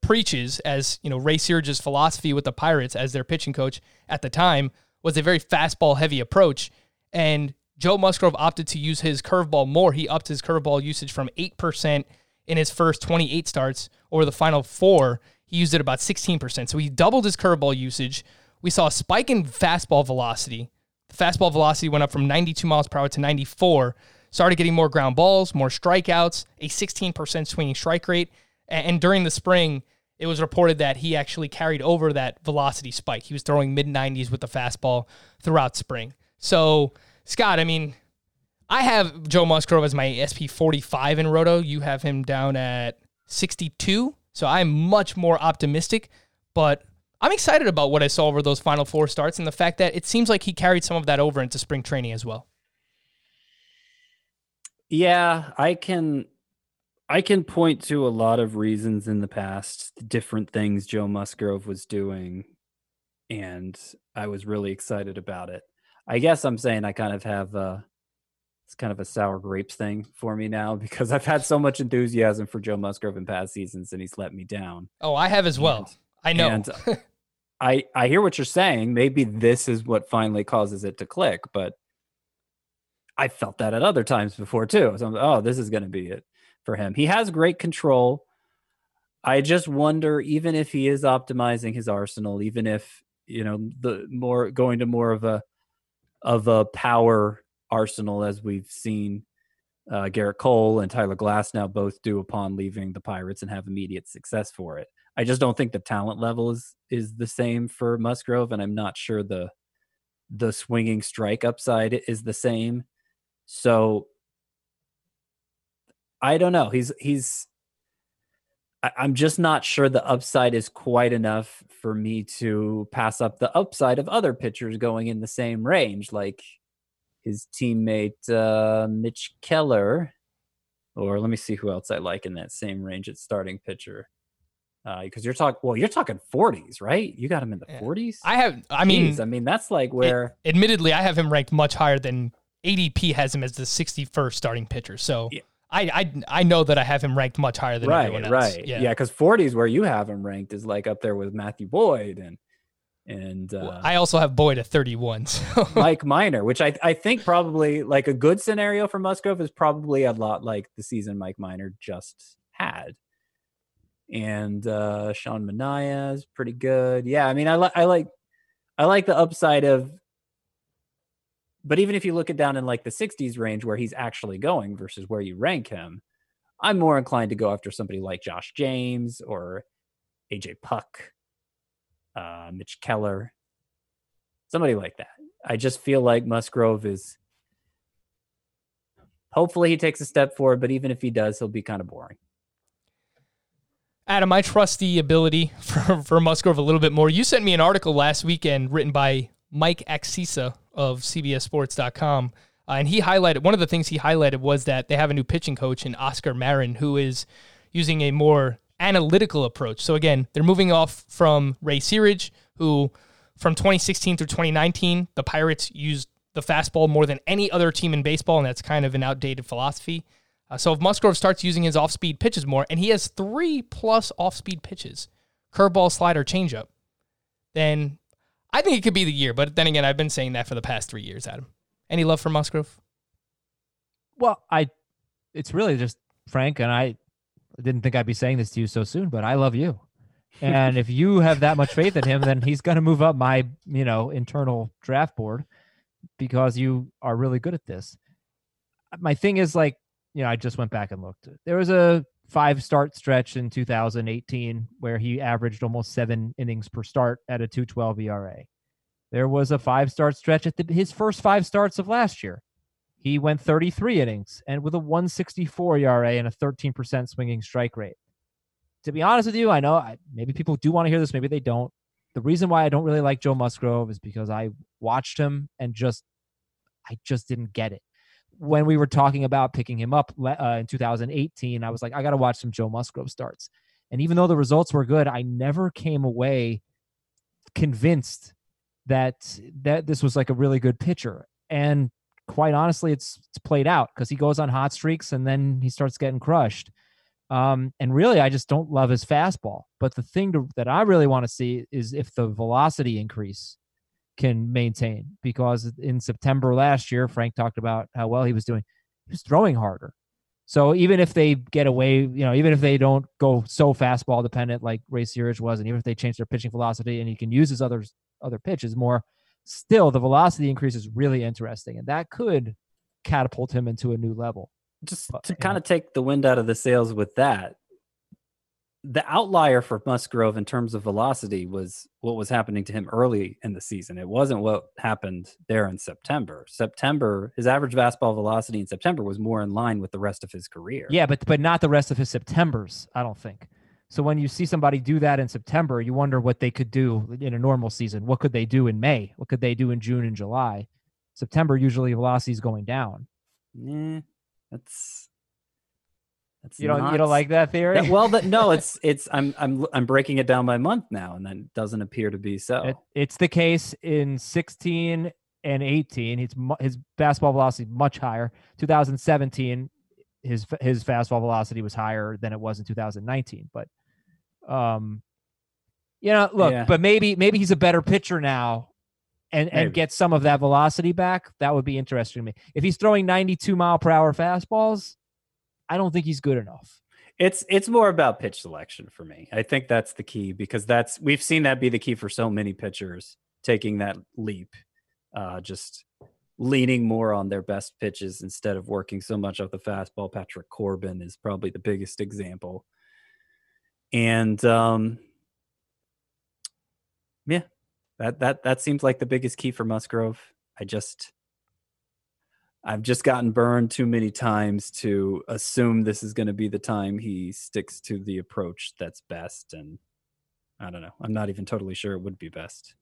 preaches as, you know, Ray Searage's philosophy with the Pirates as their pitching coach at the time was a very fastball heavy approach. And Joe Musgrove opted to use his curveball more. He upped his curveball usage from 8% in his first 28 starts over the final four. He used it about 16%. So he doubled his curveball usage. We saw a spike in fastball velocity. The fastball velocity went up from 92 miles per hour to 94. Started getting more ground balls, more strikeouts, a 16% swinging strike rate. And during the spring, it was reported that he actually carried over that velocity spike. He was throwing mid 90s with the fastball throughout spring. So, Scott, I mean, I have Joe Musgrove as my SP 45 in Roto. You have him down at 62. So I'm much more optimistic, but I'm excited about what I saw over those final four starts and the fact that it seems like he carried some of that over into spring training as well. Yeah, I can I can point to a lot of reasons in the past, different things Joe Musgrove was doing, and I was really excited about it. I guess I'm saying I kind of have uh it's kind of a sour grapes thing for me now because I've had so much enthusiasm for Joe Musgrove in past seasons and he's let me down. Oh, I have as well. I know. And I I hear what you're saying. Maybe this is what finally causes it to click, but I felt that at other times before too. So I'm like, oh, this is going to be it for him. He has great control. I just wonder, even if he is optimizing his arsenal, even if you know the more going to more of a of a power arsenal as we've seen uh, Gerrit Cole and Tyler Glasnow both do upon leaving the Pirates and have immediate success for it. I just don't think the talent level is is the same for Musgrove, and I'm not sure the the swinging strike upside is the same. So I don't know. He's he's I- I'm just not sure the upside is quite enough for me to pass up the upside of other pitchers going in the same range, like his teammate uh, Mitch Keller, or let me see who else I like in that same range at starting pitcher. Because you're talking, well, you're talking 40s, right? You got him in the Yeah. 40s. I have. I mean, Jeez, I mean that's like where admittedly, I have him ranked much higher than ADP has him as the 61st starting pitcher. So Yeah. I, I I know that I have him ranked much higher than everyone right, else. right, Yeah. yeah, because 40 is where you have him ranked is like up there with Matthew Boyd and and uh, Well, I also have Boyd at 31. So Mike Minor, which I I think probably like a good scenario for Musgrove is probably a lot like the season Mike Minor just had. And uh Sean Manaea is pretty good. Yeah, I mean I like I like I like the upside of but even if you look it down in like the 60s range where he's actually going versus where you rank him, I'm more inclined to go after somebody like Josh James or AJ Puk, uh, Mitch Keller, somebody like that. I just feel like Musgrove is. Hopefully, he takes a step forward, but even if he does, he'll be kind of boring. Adam, I trust the ability for, for Musgrove a little bit more. You sent me an article last weekend written by Mike Axisa of CBSSports.com. Uh, and he highlighted one of the things he highlighted was that they have a new pitching coach in Oscar Marin who is using a more analytical approach. So again, they're moving off from Ray Searage, who from 2016 through 2019, the Pirates used the fastball more than any other team in baseball, and that's kind of an outdated philosophy. Uh, so if Musgrove starts using his off-speed pitches more, and he has three plus off-speed pitches, curveball, slider, changeup, then I think it could be the year. But then again, I've been saying that for the past three years, Adam. Any love for Musgrove? Well, I, it's really just Frank, and I didn't think I'd be saying this to you so soon, but I love you. And if you have that much faith in him, then he's going to move up my, you know, internal draft board because you are really good at this. My thing is like, you know, I just went back and looked. There was a five start stretch in 2018 where he averaged almost seven innings per start at a 212 ERA. There was a five start stretch at the, his first five starts of last year. He went 33 innings and with a 164 ERA and a 13% swinging strike rate. To be honest with you, I know I, maybe people do want to hear this, maybe they don't. The reason why I don't really like Joe Musgrove is because I watched him and just, I just didn't get it. When we were talking about picking him up uh, in 2018, I was like, I got to watch some Joe Musgrove starts. And even though the results were good, I never came away convinced that that this was like a really good pitcher. And quite honestly, it's it's played out because he goes on hot streaks and then he starts getting crushed. Um, and really, I just don't love his fastball. But the thing to, that I really want to see is if the velocity increase can maintain. Because in September last year, Frank talked about how well he was doing. He was throwing harder. So even if they get away, you know, even if they don't go so fastball dependent like Ray Searage was, and even if they change their pitching velocity and he can use his other other pitches more, still the velocity increase is really interesting, and that could catapult him into a new level. Just But, to kind of take the wind out of the sails with that, the outlier for Musgrove in terms of velocity was what was happening to him early in the season. It wasn't what happened there in September. September, his average fastball velocity in September was more in line with the rest of his career. Yeah, but but not the rest of his September's. I don't think. So when you see somebody do that in September, you wonder what they could do in a normal season. What could they do in May? What could they do in June and July? September usually velocity is going down. Yeah, that's that's You don't you don't like that theory? that- well, that, no, it's it's I'm I'm I'm breaking it down by month now, and that doesn't appear to be so. It, it's the case in 16 and 18. His his fastball velocity much higher. 2017, his his fastball velocity was higher than it was in 2019. But, um, you know, look, Yeah. but maybe maybe he's a better pitcher now, and and get some of that velocity back. That would be interesting to me. If he's throwing 92 mile per hour fastballs, I don't think he's good enough. It's it's more about pitch selection for me. I think that's the key because that's we've seen that be the key for so many pitchers taking that leap, uh, just leaning more on their best pitches instead of working so much off the fastball. Patrick Corbin is probably the biggest example, and um, yeah, That that that seems like the biggest key for Musgrove. I just I've just gotten burned too many times to assume this is going to be the time he sticks to the approach that's best and I don't know. I'm not even totally sure it would be best.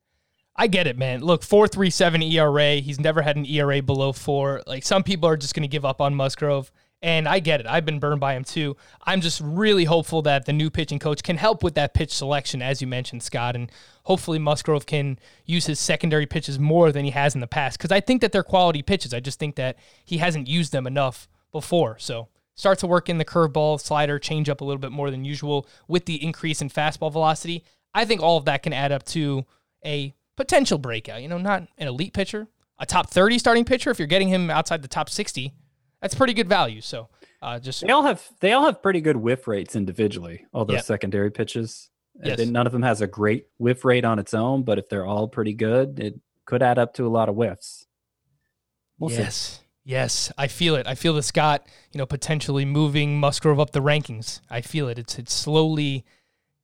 I get it, man. Look, 4.37 ERA. He's never had an ERA below 4. Like some people are just going to give up on Musgrove. And I get it. I've been burned by him too. I'm just really hopeful that the new pitching coach can help with that pitch selection, as you mentioned, Scott. And hopefully Musgrove can use his secondary pitches more than he has in the past. Because I think that they're quality pitches. I just think that he hasn't used them enough before. So start to work in the curveball, slider, change up a little bit more than usual with the increase in fastball velocity. I think all of that can add up to a potential breakout. You know, not an elite pitcher, a top 30 starting pitcher. If you're getting him outside the top 60, that's pretty good value. So uh, just They all have they all have pretty good whiff rates individually. All those secondary pitches. Yes. None of them has a great whiff rate on its own, but if they're all pretty good, it could add up to a lot of whiffs. We'll see. yes, yes, I feel it. I feel the Scott, you know, potentially moving Musgrove up the rankings. I feel it. It's it's slowly,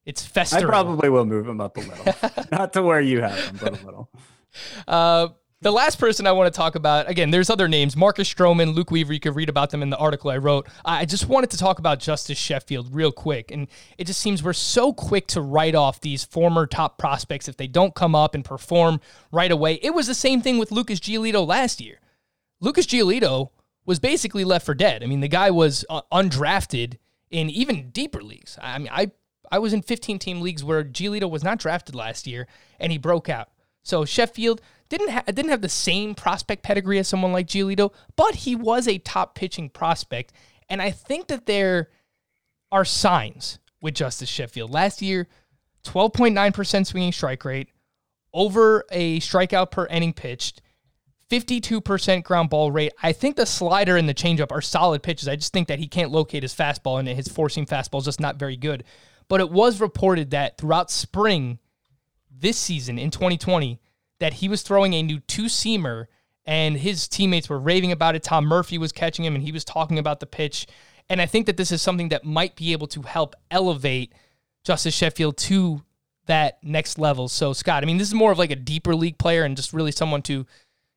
it's festering. I probably will move him up a little, not to where you have him, but a little. Uh, the last person I want to talk about, again, there's other names Marcus Stroman, Luke Weaver. You could read about them in the article I wrote. I just wanted to talk about Justus Sheffield real quick. And it just seems we're so quick to write off these former top prospects if they don't come up and perform right away. It was the same thing with Lucas Giolito last year. Lucas Giolito was basically left for dead. I mean, the guy was uh, undrafted in even deeper leagues. I mean, I I was in 15 team leagues where Giolito was not drafted last year and he broke out. So Sheffield didn't ha- didn't have the same prospect pedigree as someone like Giolito, but he was a top pitching prospect, and I think that there are signs with Justus Sheffield. Last year, 12.9% swinging strike rate, over a strikeout per inning pitched, 52% ground ball rate. I think the slider and the changeup are solid pitches. I just think that he can't locate his fastball and his four seam fastball is just not very good. But it was reported that throughout spring this season in 2020 that he was throwing a new two seamer and his teammates were raving about it. Tom Murphy was catching him and he was talking about the pitch. And I think that this is something that might be able to help elevate Justus Sheffield to that next level. So, Scott, I mean, this is more of like a deeper league player and just really someone to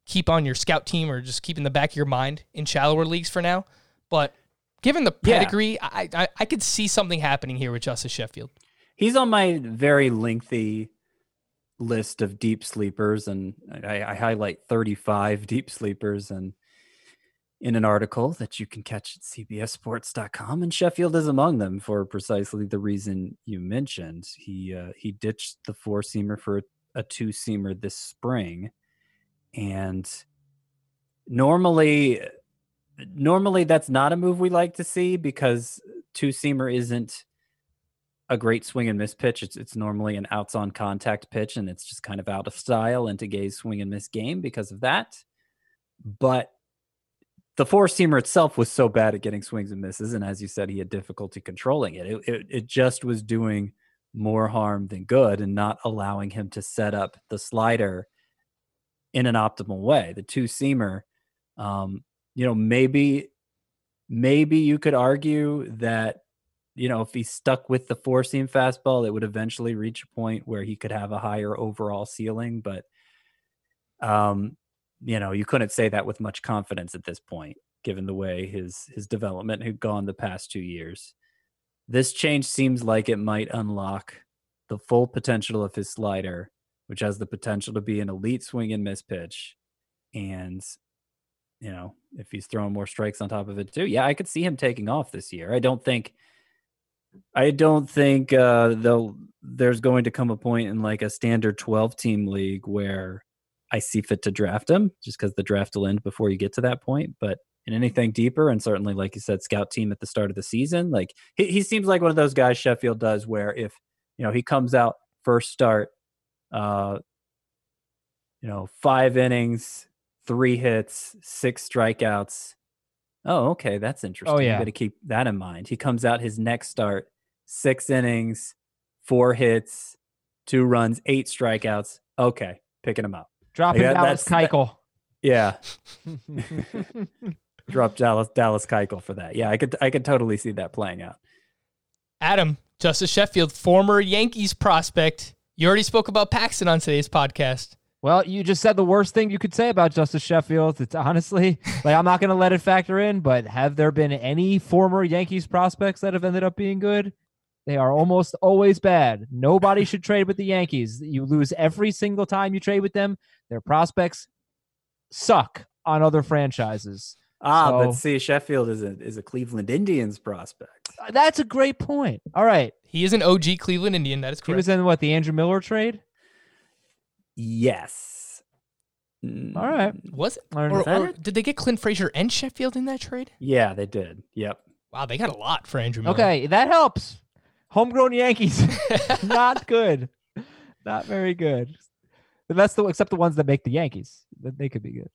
keep on your scout team or just keep in the back of your mind in shallower leagues for now. But given the Yeah. pedigree, I, I I could see something happening here with Justus Sheffield. He's on my very lengthy list of deep sleepers, and I, I highlight 35 deep sleepers and in an article that you can catch at cbsports.com and Sheffield is among them for precisely the reason you mentioned. He uh, he ditched the four seamer for a, a two seamer this spring and normally normally that's not a move we like to see because two seamer isn't a great swing and miss pitch. It's it's normally an outs on contact pitch, and it's just kind of out of style into Gay's swing and miss game because of that. But the four seamer itself was so bad at getting swings and misses, and as you said, he had difficulty controlling it. It it, it just was doing more harm than good, and not allowing him to set up the slider in an optimal way. The two seamer, um, you know, maybe maybe you could argue that you know, if he stuck with the four seam fastball, it would eventually reach a point where he could have a higher overall ceiling. But, um, you know, you couldn't say that with much confidence at this point, given the way his his development had gone the past two years. This change seems like it might unlock the full potential of his slider, which has the potential to be an elite swing and miss pitch. And, you know, if he's throwing more strikes on top of it too, yeah, I could see him taking off this year. I don't think I don't think uh. There's going to come a point in like a standard 12 team league where I see fit to draft him, just because the draft will end before you get to that point. But in anything deeper, and certainly like you said, scout team at the start of the season, like he, he seems like one of those guys Sheffield does, where if you know he comes out first start, uh, you know, five innings, three hits, six strikeouts. Oh, okay, that's oh, interesting. Oh yeah. you got to keep that in mind. He comes out his next start, six innings, four hits, two runs, eight strikeouts. Okay, picking him up. Dropping Yeah, Dallas that's- that- Keuchel. Yeah, drop Dallas Dallas Keuchel for that. Yeah, I could I could totally see that playing out. Adam, Justus Sheffield, former Yankees prospect, You already spoke about Paxton on today's podcast. Well, you just said the worst thing you could say about Justus Sheffield. It's honestly like I'm not going to let it factor in, but have there been any former Yankees prospects that have ended up being good? They are almost always bad. Nobody should trade with the Yankees. You lose every single time you trade with them. Their prospects suck on other franchises. Ah, but So- see, Sheffield is a is a Cleveland Indians prospect. That's a great point. All right. He is an OG Cleveland Indian. That is correct. He correct. was in what, the Andrew Miller trade? Yes. All right. Mm, Was it? Or, or did they get Clint Frazier and Sheffield in that trade? Yeah, they did. Yep. Wow, they got a lot for Andrew Miller. Okay, that helps. Homegrown Yankees, not good, not very good. But that's the except the ones that make the Yankees. They could be good.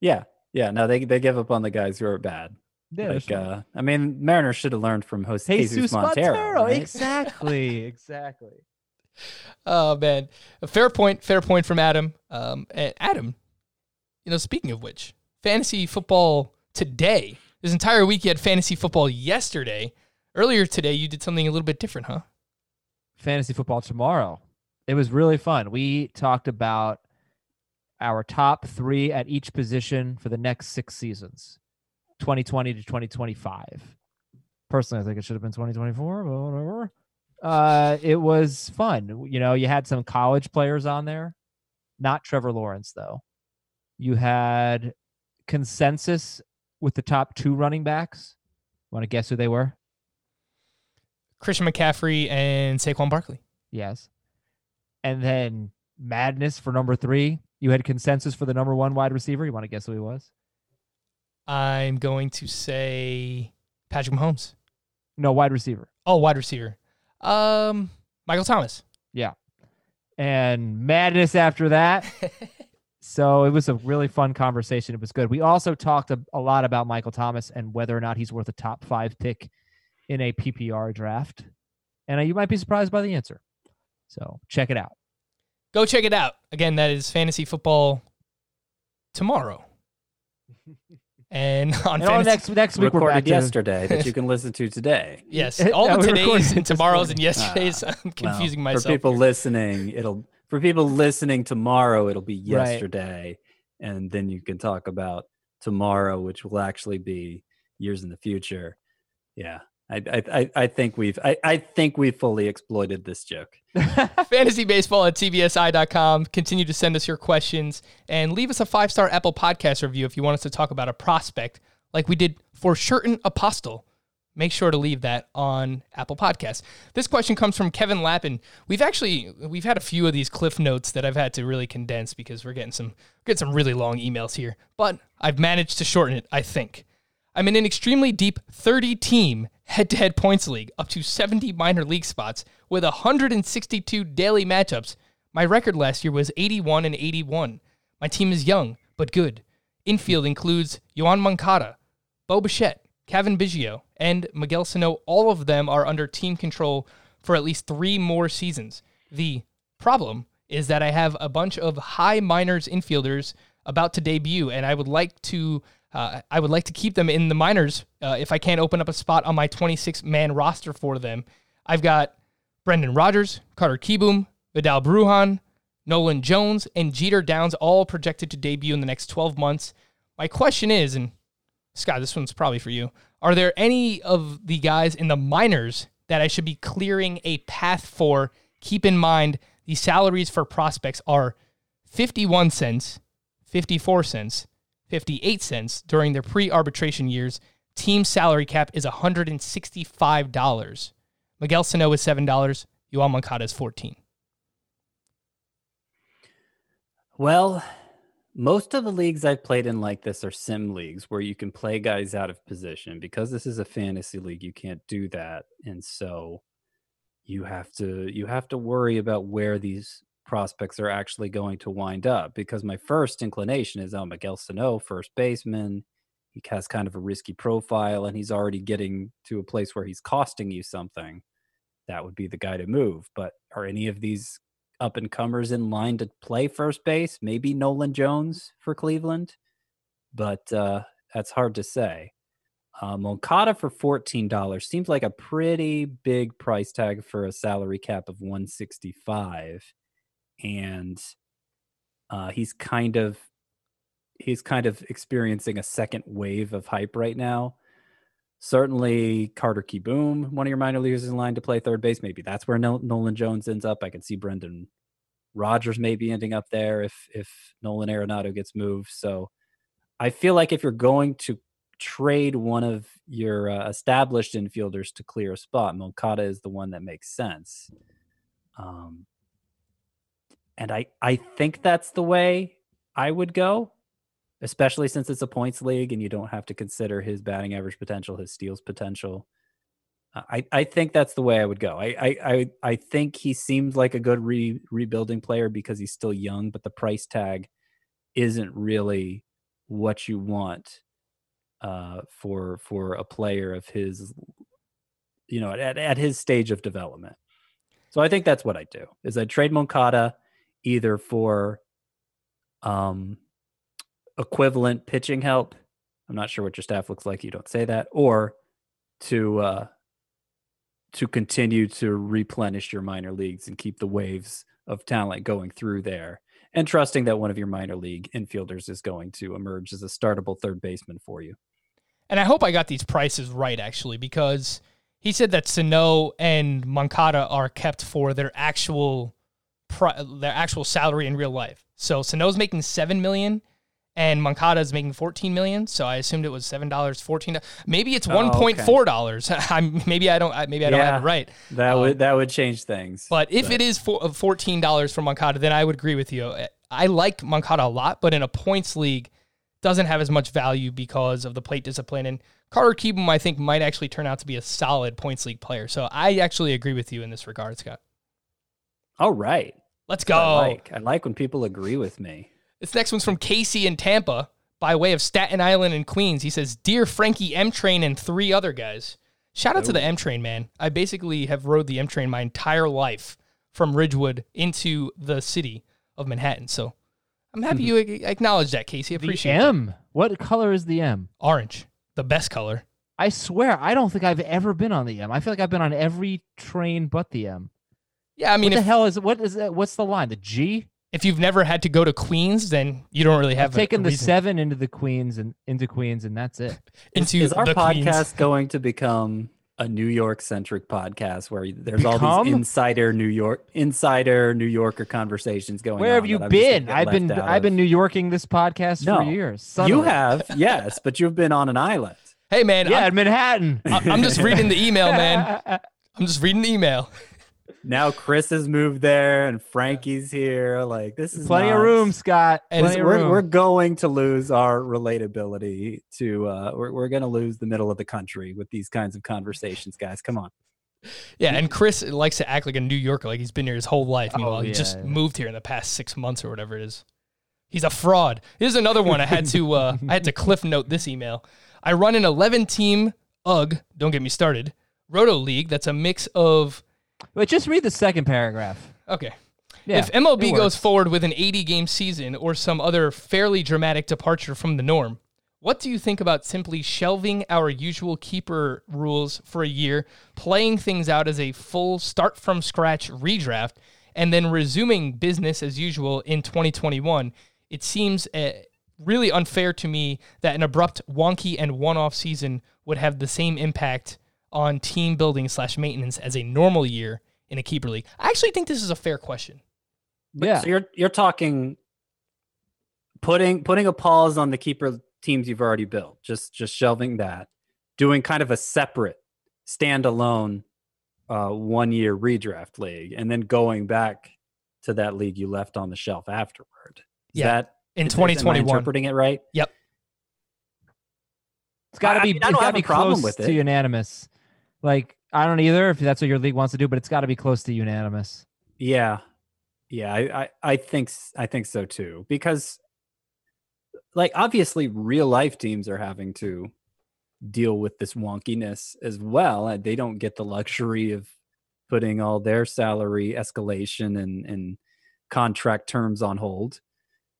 Yeah. Yeah. No, they they give up on the guys who are bad. Yeah, like, sure. uh, I mean, Mariners should have learned from Jose Jesus, Jesus Montero. Montero, right? exactly, exactly. Oh man, a fair point. Fair point from Adam. Um, and Adam, you know, speaking of which, fantasy football today. This entire week you had fantasy football yesterday. Earlier today you did something a little bit different, huh? Fantasy football tomorrow. It was really fun. We talked about our top three at each position for the next six seasons, 2020 to 2025. Personally, I think it should have been 2024, but whatever. Uh, it was fun. You know, you had some college players on there, not Trevor Lawrence, though. You had consensus with the top two running backs. Want to guess who they were? Christian McCaffrey and Saquon Barkley. Yes. And then madness for number three. You had consensus for the number one wide receiver. You want to guess who he was? I'm going to say Patrick Mahomes. No, wide receiver. Oh, wide receiver. Um, Michael Thomas. Yeah. And madness after that. so it was a really fun conversation. It was good. We also talked a, a lot about Michael Thomas and whether or not he's worth a top five pick in a PPR draft. And uh, you might be surprised by the answer. So check it out. Go check it out. Again, that is fantasy football tomorrow. And on And fantasy, next next week we're back Recorded to yesterday that you can listen to today. yes, Yeah, all the we today's and this tomorrows and morning. yesterdays. I'm ah, Well, myself For people here. listening, it'll for people listening tomorrow, it'll be Right. yesterday, and then you can talk about tomorrow, which will actually be years in the future. Yeah, I I I, think we've I, I think we fully exploited this joke. fantasy baseball at cbsi.com. Continue to send us your questions and leave us a five star Apple Podcast review if you want us to talk about a prospect like we did for Sherten Apostel. Make sure to leave that on Apple Podcasts. This question comes from Kevin Lappin. We've actually we've had a few of these cliff notes that I've had to really condense because we're getting some getting some really long emails here, but I've managed to shorten it, I think. I'm in an extremely deep 30 team head to head points league, up to 70 minor league spots with 162 daily matchups. My record last year was 81 and 81. My team is young, but good. Infield includes Yoan Moncada, Bo Bichette, Cavan Biggio, and Miguel Sano. All of them are under team control for at least three more seasons. The problem is that I have a bunch of high minors infielders about to debut, and I would like to uh, I would like to keep them in the minors uh, if I can't open up a spot on my 26 man roster for them. I've got Brendan Rodgers, Carter Kieboom, Vidal Bruján, Nolan Jones, and Jeter Downs all projected to debut in the next 12 months. My question is, and Scott, this one's probably for you. Are there any of the guys in the minors that I should be clearing a path for? Keep in mind the salaries for prospects are 51 cents, 54 cents, 58 cents during their pre arbitration years. Team salary cap is $165. Miguel Sano is $7. Yoel Moncada is 14 Well, most of the leagues I've played in like this are sim leagues where you can play guys out of position. Because this is a fantasy league, you can't do that. And so you have to you have to worry about where these prospects are actually going to wind up. Because my first inclination is oh Miguel Sano, first baseman. He has kind of a risky profile and he's already getting to a place where he's costing you something. That would be the guy to move. But are any of these up and comers in line to play first base. Maybe Nolan Jones for Cleveland, but uh, that's hard to say. Uh, Moncada for fourteen dollars seems like a pretty big price tag for a salary cap of one sixty five. And uh, he's kind of he's kind of experiencing a second wave of hype right now. Certainly, Carter Kieboom, one of your minor leaguers, in line to play third base. Maybe that's where Nolan Jones ends up. I can see Brendan Rodgers maybe ending up there if if Nolan Arenado gets moved. So I feel like if you're going to trade one of your uh, established infielders to clear a spot, Moncada is the one that makes sense. Um, and I I think that's the way I would go, especially since it's a points league and you don't have to consider his batting average potential, his steals potential. Uh, I, I think that's the way I would go. I I I, I think he seems like a good re, rebuilding player because he's still young, but the price tag isn't really what you want uh, for for a player of his, you know, at, at his stage of development. So I think that's what I do is I trade Moncada either for um equivalent pitching help. I'm not sure what your staff looks like. You don't say that, or to uh, to continue to replenish your minor leagues and keep the waves of talent going through there, and trusting that one of your minor league infielders is going to emerge as a startable third baseman for you. And I hope I got these prices right, actually, because he said that Sano and Moncada are kept for their actual pri- their actual salary in real life. So Sano's making seven million, and Moncada is making fourteen million. So I assumed it was seven dollars, fourteen. Maybe it's Oh, one okay. point four dollars. I'm maybe I don't maybe I don't have it right. That Um, would that would change things. But if it is for, fourteen dollars for Moncada, then I would agree with you. I like Moncada a lot, but in a points league, doesn't have as much value because of the plate discipline. And Carter Kieboom, I think, might actually turn out to be a solid points league player. So I actually agree with you in this regard, Scott. all right, Let's I go. like I like when people agree with me. This next one's from Casey in Tampa by way of Staten Island and Queens. He says, Dear Frankie M Train and three other guys. Shout out to the M Train, man. I basically have rode the M Train my entire life from Ridgewood into the city of Manhattan. So I'm happy hmm. you acknowledge that, Casey. I appreciate it. The M. What color is the M? Orange, the best color. I swear, I don't think I've ever been on the M. I feel like I've been on every train but the M. Yeah, I mean, what the hell is what is that? What's the line? The G? if you've never had to go to Queens, then you don't really have I've a- taken a the reason seven into the Queens and into Queens, and that's it. into is our the Queens. podcast going to become a New York centric podcast where there's all Become? these insider New York insider New Yorker conversations going Where on? have you that I'm just gonna been? I've been I've been? New Yorking this podcast No, for years. You have, yes, but you've been on an island. Hey, man, Yeah, I'm, in Manhattan. I- I'm just reading the email, man. I'm just reading the email. Now Chris has moved there and Frankie's here. Like this is Plenty of room, Scott. And Plenty of We're, room. we're going to lose our relatability to uh we're, we're going to lose the middle of the country with these kinds of conversations guys come on Yeah, and Chris likes to act like a New Yorker, like he's been here his whole life. Oh, Meanwhile, he just yeah. moved here in the past six months or whatever it is. He's a fraud. Here's another one. I had to uh, I had to cliff note this email. I run an 11 team UG. Don't get me started. Roto league. That's a mix of Wait, just read the second paragraph. okay. Yeah, if MLB goes forward with an 80 game season or some other fairly dramatic departure from the norm, what do you think about simply shelving our usual keeper rules for a year, playing things out as a full start from scratch redraft, and then resuming business as usual in 2021? It seems uh, really unfair to me that an abrupt, wonky, and one off season would have the same impact on team building slash maintenance as a normal year in a keeper league. I actually think this is a fair question. yeah. so you're you're talking putting putting a pause on the keeper teams you've already built just just shelving that doing kind of a separate standalone uh one year redraft league and then going back to that league you left on the shelf afterward is Yeah, that in is- is- am I 2021. interpreting it right Yep. It's got I- to I be. mean, I don't got have to a be problem close with to unanimous. Like I don't either if that's what your league wants to do, but it's got to be close to unanimous. Yeah, yeah, I, I, I think, I think so too. Because, like, obviously, real life teams are having to deal with this wonkiness as well. They don't get the luxury of putting all their salary escalation and and contract terms on hold.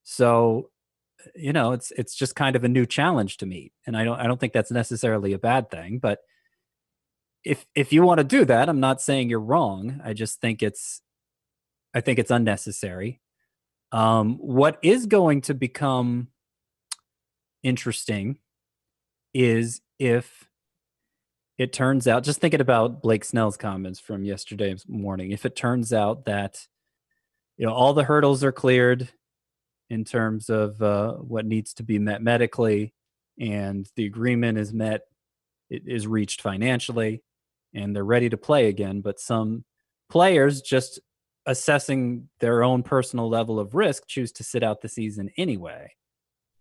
So, you know, it's it's just kind of a new challenge to meet, and I don't I don't think that's necessarily a bad thing, but. If, if you want to do that, I'm not saying you're wrong. I just think it's I think it's unnecessary. Um, what is going to become interesting is if it turns out, just thinking about Blake Snell's comments from yesterday morning, if it turns out that you know all the hurdles are cleared in terms of uh, what needs to be met medically, and the agreement is met, it is reached financially, and they're ready to play again, but some players just assessing their own personal level of risk choose to sit out the season anyway.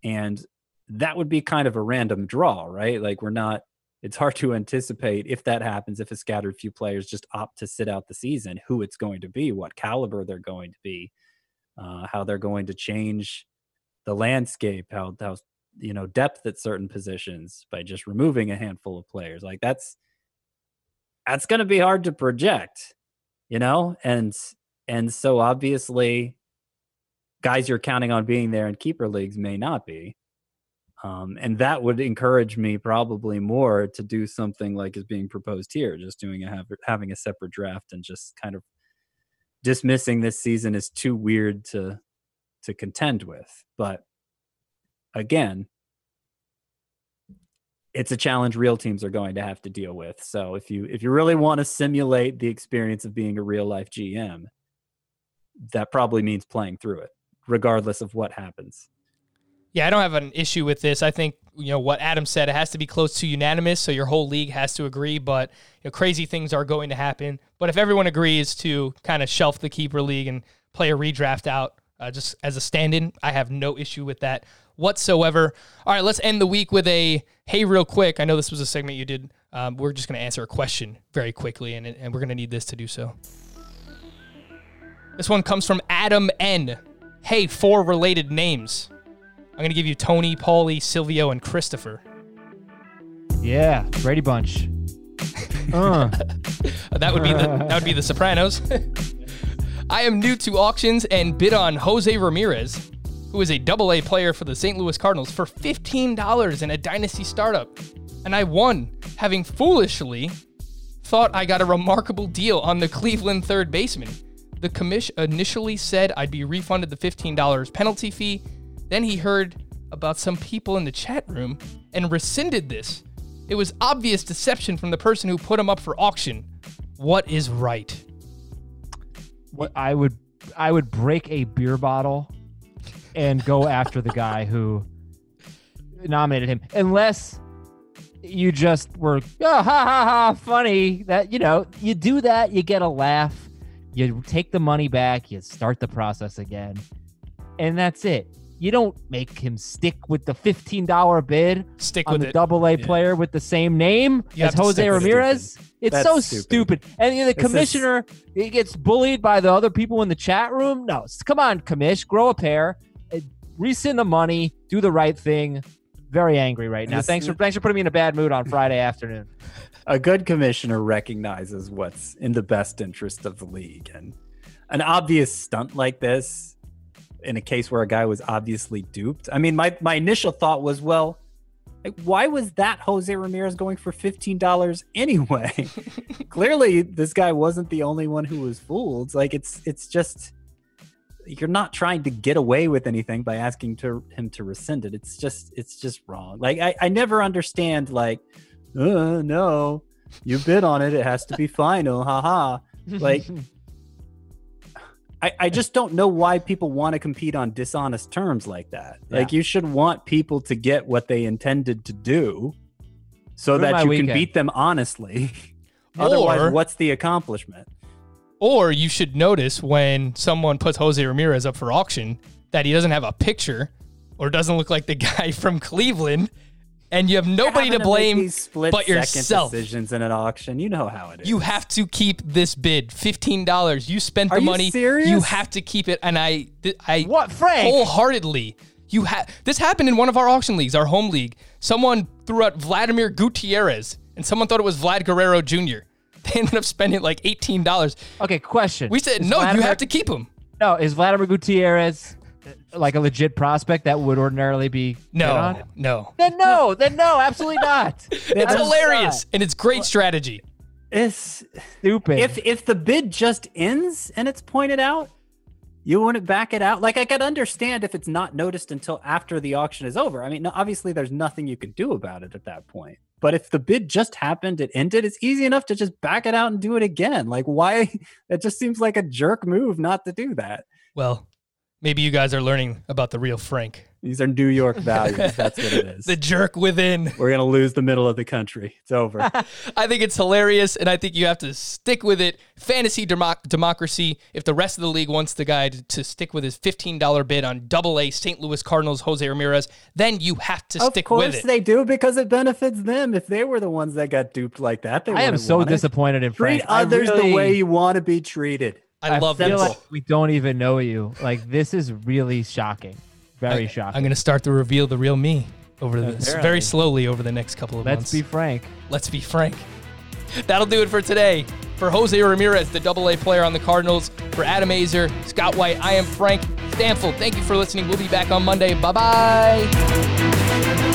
And that would be kind of a random draw right? Like we're not it's hard to anticipate if that happens if a scattered few players just opt to sit out the season who it's going to be what caliber they're going to be uh, how they're going to change the landscape how how you know depth at certain positions by just removing a handful of players. Like that's that's going to be hard to project you know? And and so obviously guys you're counting on being there in keeper leagues may not be. Um, and that would encourage me probably more to do something like is being proposed here just doing a having a separate draft and just kind of dismissing this season is too weird to to contend with. But again it's a challenge real teams are going to have to deal with. So if you if you really want to simulate the experience of being a real life GM, that probably means playing through it, regardless of what happens. Yeah, I don't have an issue with this. I think you know what Adam said. It has to be close to unanimous, so your whole league has to agree. But you know, crazy things are going to happen. But if everyone agrees to kind of shelf the keeper league and play a redraft out uh, just as a stand-in, I have no issue with that whatsoever. All right, let's end the week with a hey, real quick. I know this was a segment you did. Um, we're just going to answer a question very quickly, and and we're going to need this to do so. This one comes from Adam N. Hey, four related names. I'm going to give you Tony, Paulie, Silvio, and Christopher. Yeah, Brady Bunch. uh, that would be the that would be the Sopranos. I am new to auctions and bid on Jose Ramirez, who is a double A player for the St. Louis Cardinals, for $15 in a dynasty startup. And I won, having foolishly thought I got a remarkable deal on the Cleveland third baseman. The commish initially said I'd be refunded the $15 penalty fee. Then he heard about some people in the chat room and rescinded this. It was obvious deception from the person who put him up for auction. What is right? what I would I would break a beer bottle and go after the guy who nominated him, unless you just were oh, ha ha ha funny. That you know you do that, you get a laugh, you take the money back, you start the process again, and that's it. You don't make him stick with the fifteen dollar bid Stick on with the it. double A player with the same name You as Jose stick it. Ramirez. It's That's so stupid. stupid. And you know, the This is- commissioner he gets bullied by the other people in the chat room. No, come on, commish, grow a pair, rescind the money, do the right thing. Very angry right now. Thanks for thanks for putting me in a bad mood on Friday afternoon. A good commissioner recognizes what's in the best interest of the league, and an obvious stunt like this, in a case where a guy was obviously duped. I mean, my my initial thought was, well, like, why was that Jose Ramirez going for fifteen dollars anyway? Clearly, this guy wasn't the only one who was fooled. Like, it's it's just you're not trying to get away with anything by asking to him to rescind it. It's just it's just wrong. Like, I I never understand like, uh, no, you bid on it, it has to be final, haha. Like, I, I just don't know why people want to compete on dishonest terms like that. Like you should want people to get what they intended to do so that you weekend. can beat them honestly. Otherwise, Or- what's the accomplishment? Or you should notice when someone puts Jose Ramirez up for auction that he doesn't have a picture or doesn't look like the guy from Cleveland, and you have nobody to blame these split but yourself. Decisions in an auction, you know how it is. You have to keep this bid. Fifteen dollars. You spent the Are you money. serious? You have to keep it. And I, I What, Frank? wholeheartedly. You have this happened in one of our auction leagues, our home league. Someone threw out Vladimir Gutierrez, and someone thought it was Vlad Guerrero Jr. They ended up spending like eighteen dollars. okay, question. We said Is no. You have to keep him. No, is Vladimir Gutierrez uh, like a legit prospect that would ordinarily be No, on? no. Then no, then no, absolutely not. It's That's hilarious and it's great strategy. It's Stupid. if if the bid just ends and it's pointed out, You wouldn't back it out. Like I could understand if it's not noticed until after the auction is over. I mean, obviously there's nothing you can do about it at that point. But if the bid just happened, it ended, it's easy enough to just back it out and do it again. Like why? It just seems like a jerk move not to do that. Well, maybe you guys are learning about the real Frank, These are New York values. That's what it is. the jerk within. We're gonna lose the middle of the country. It's over. I think it's hilarious, and I think you have to stick with it. Fantasy democ- democracy. If the rest of the league wants the guy to, to stick with his $15 bid on Double A St. Louis Cardinals Jose Ramirez, then you have to of stick course with it. Of course they do because it benefits them. If they were the ones that got duped like that, they I am so want it. disappointed in Treat Frank. I others really- the way you want to be treated. I love feel this. like we don't even know you. Like this is really shocking. Very shocking. I'm going to start to reveal the real me over this Apparently. very slowly over the next couple of months. Let's be frank. Let's be frank. That'll do it for today. For Jose Ramirez, the double A player on the Cardinals, for Adam Aizer, Scott White, I am Frank Stampfl. Thank you for listening. We'll be back on Monday. Bye bye.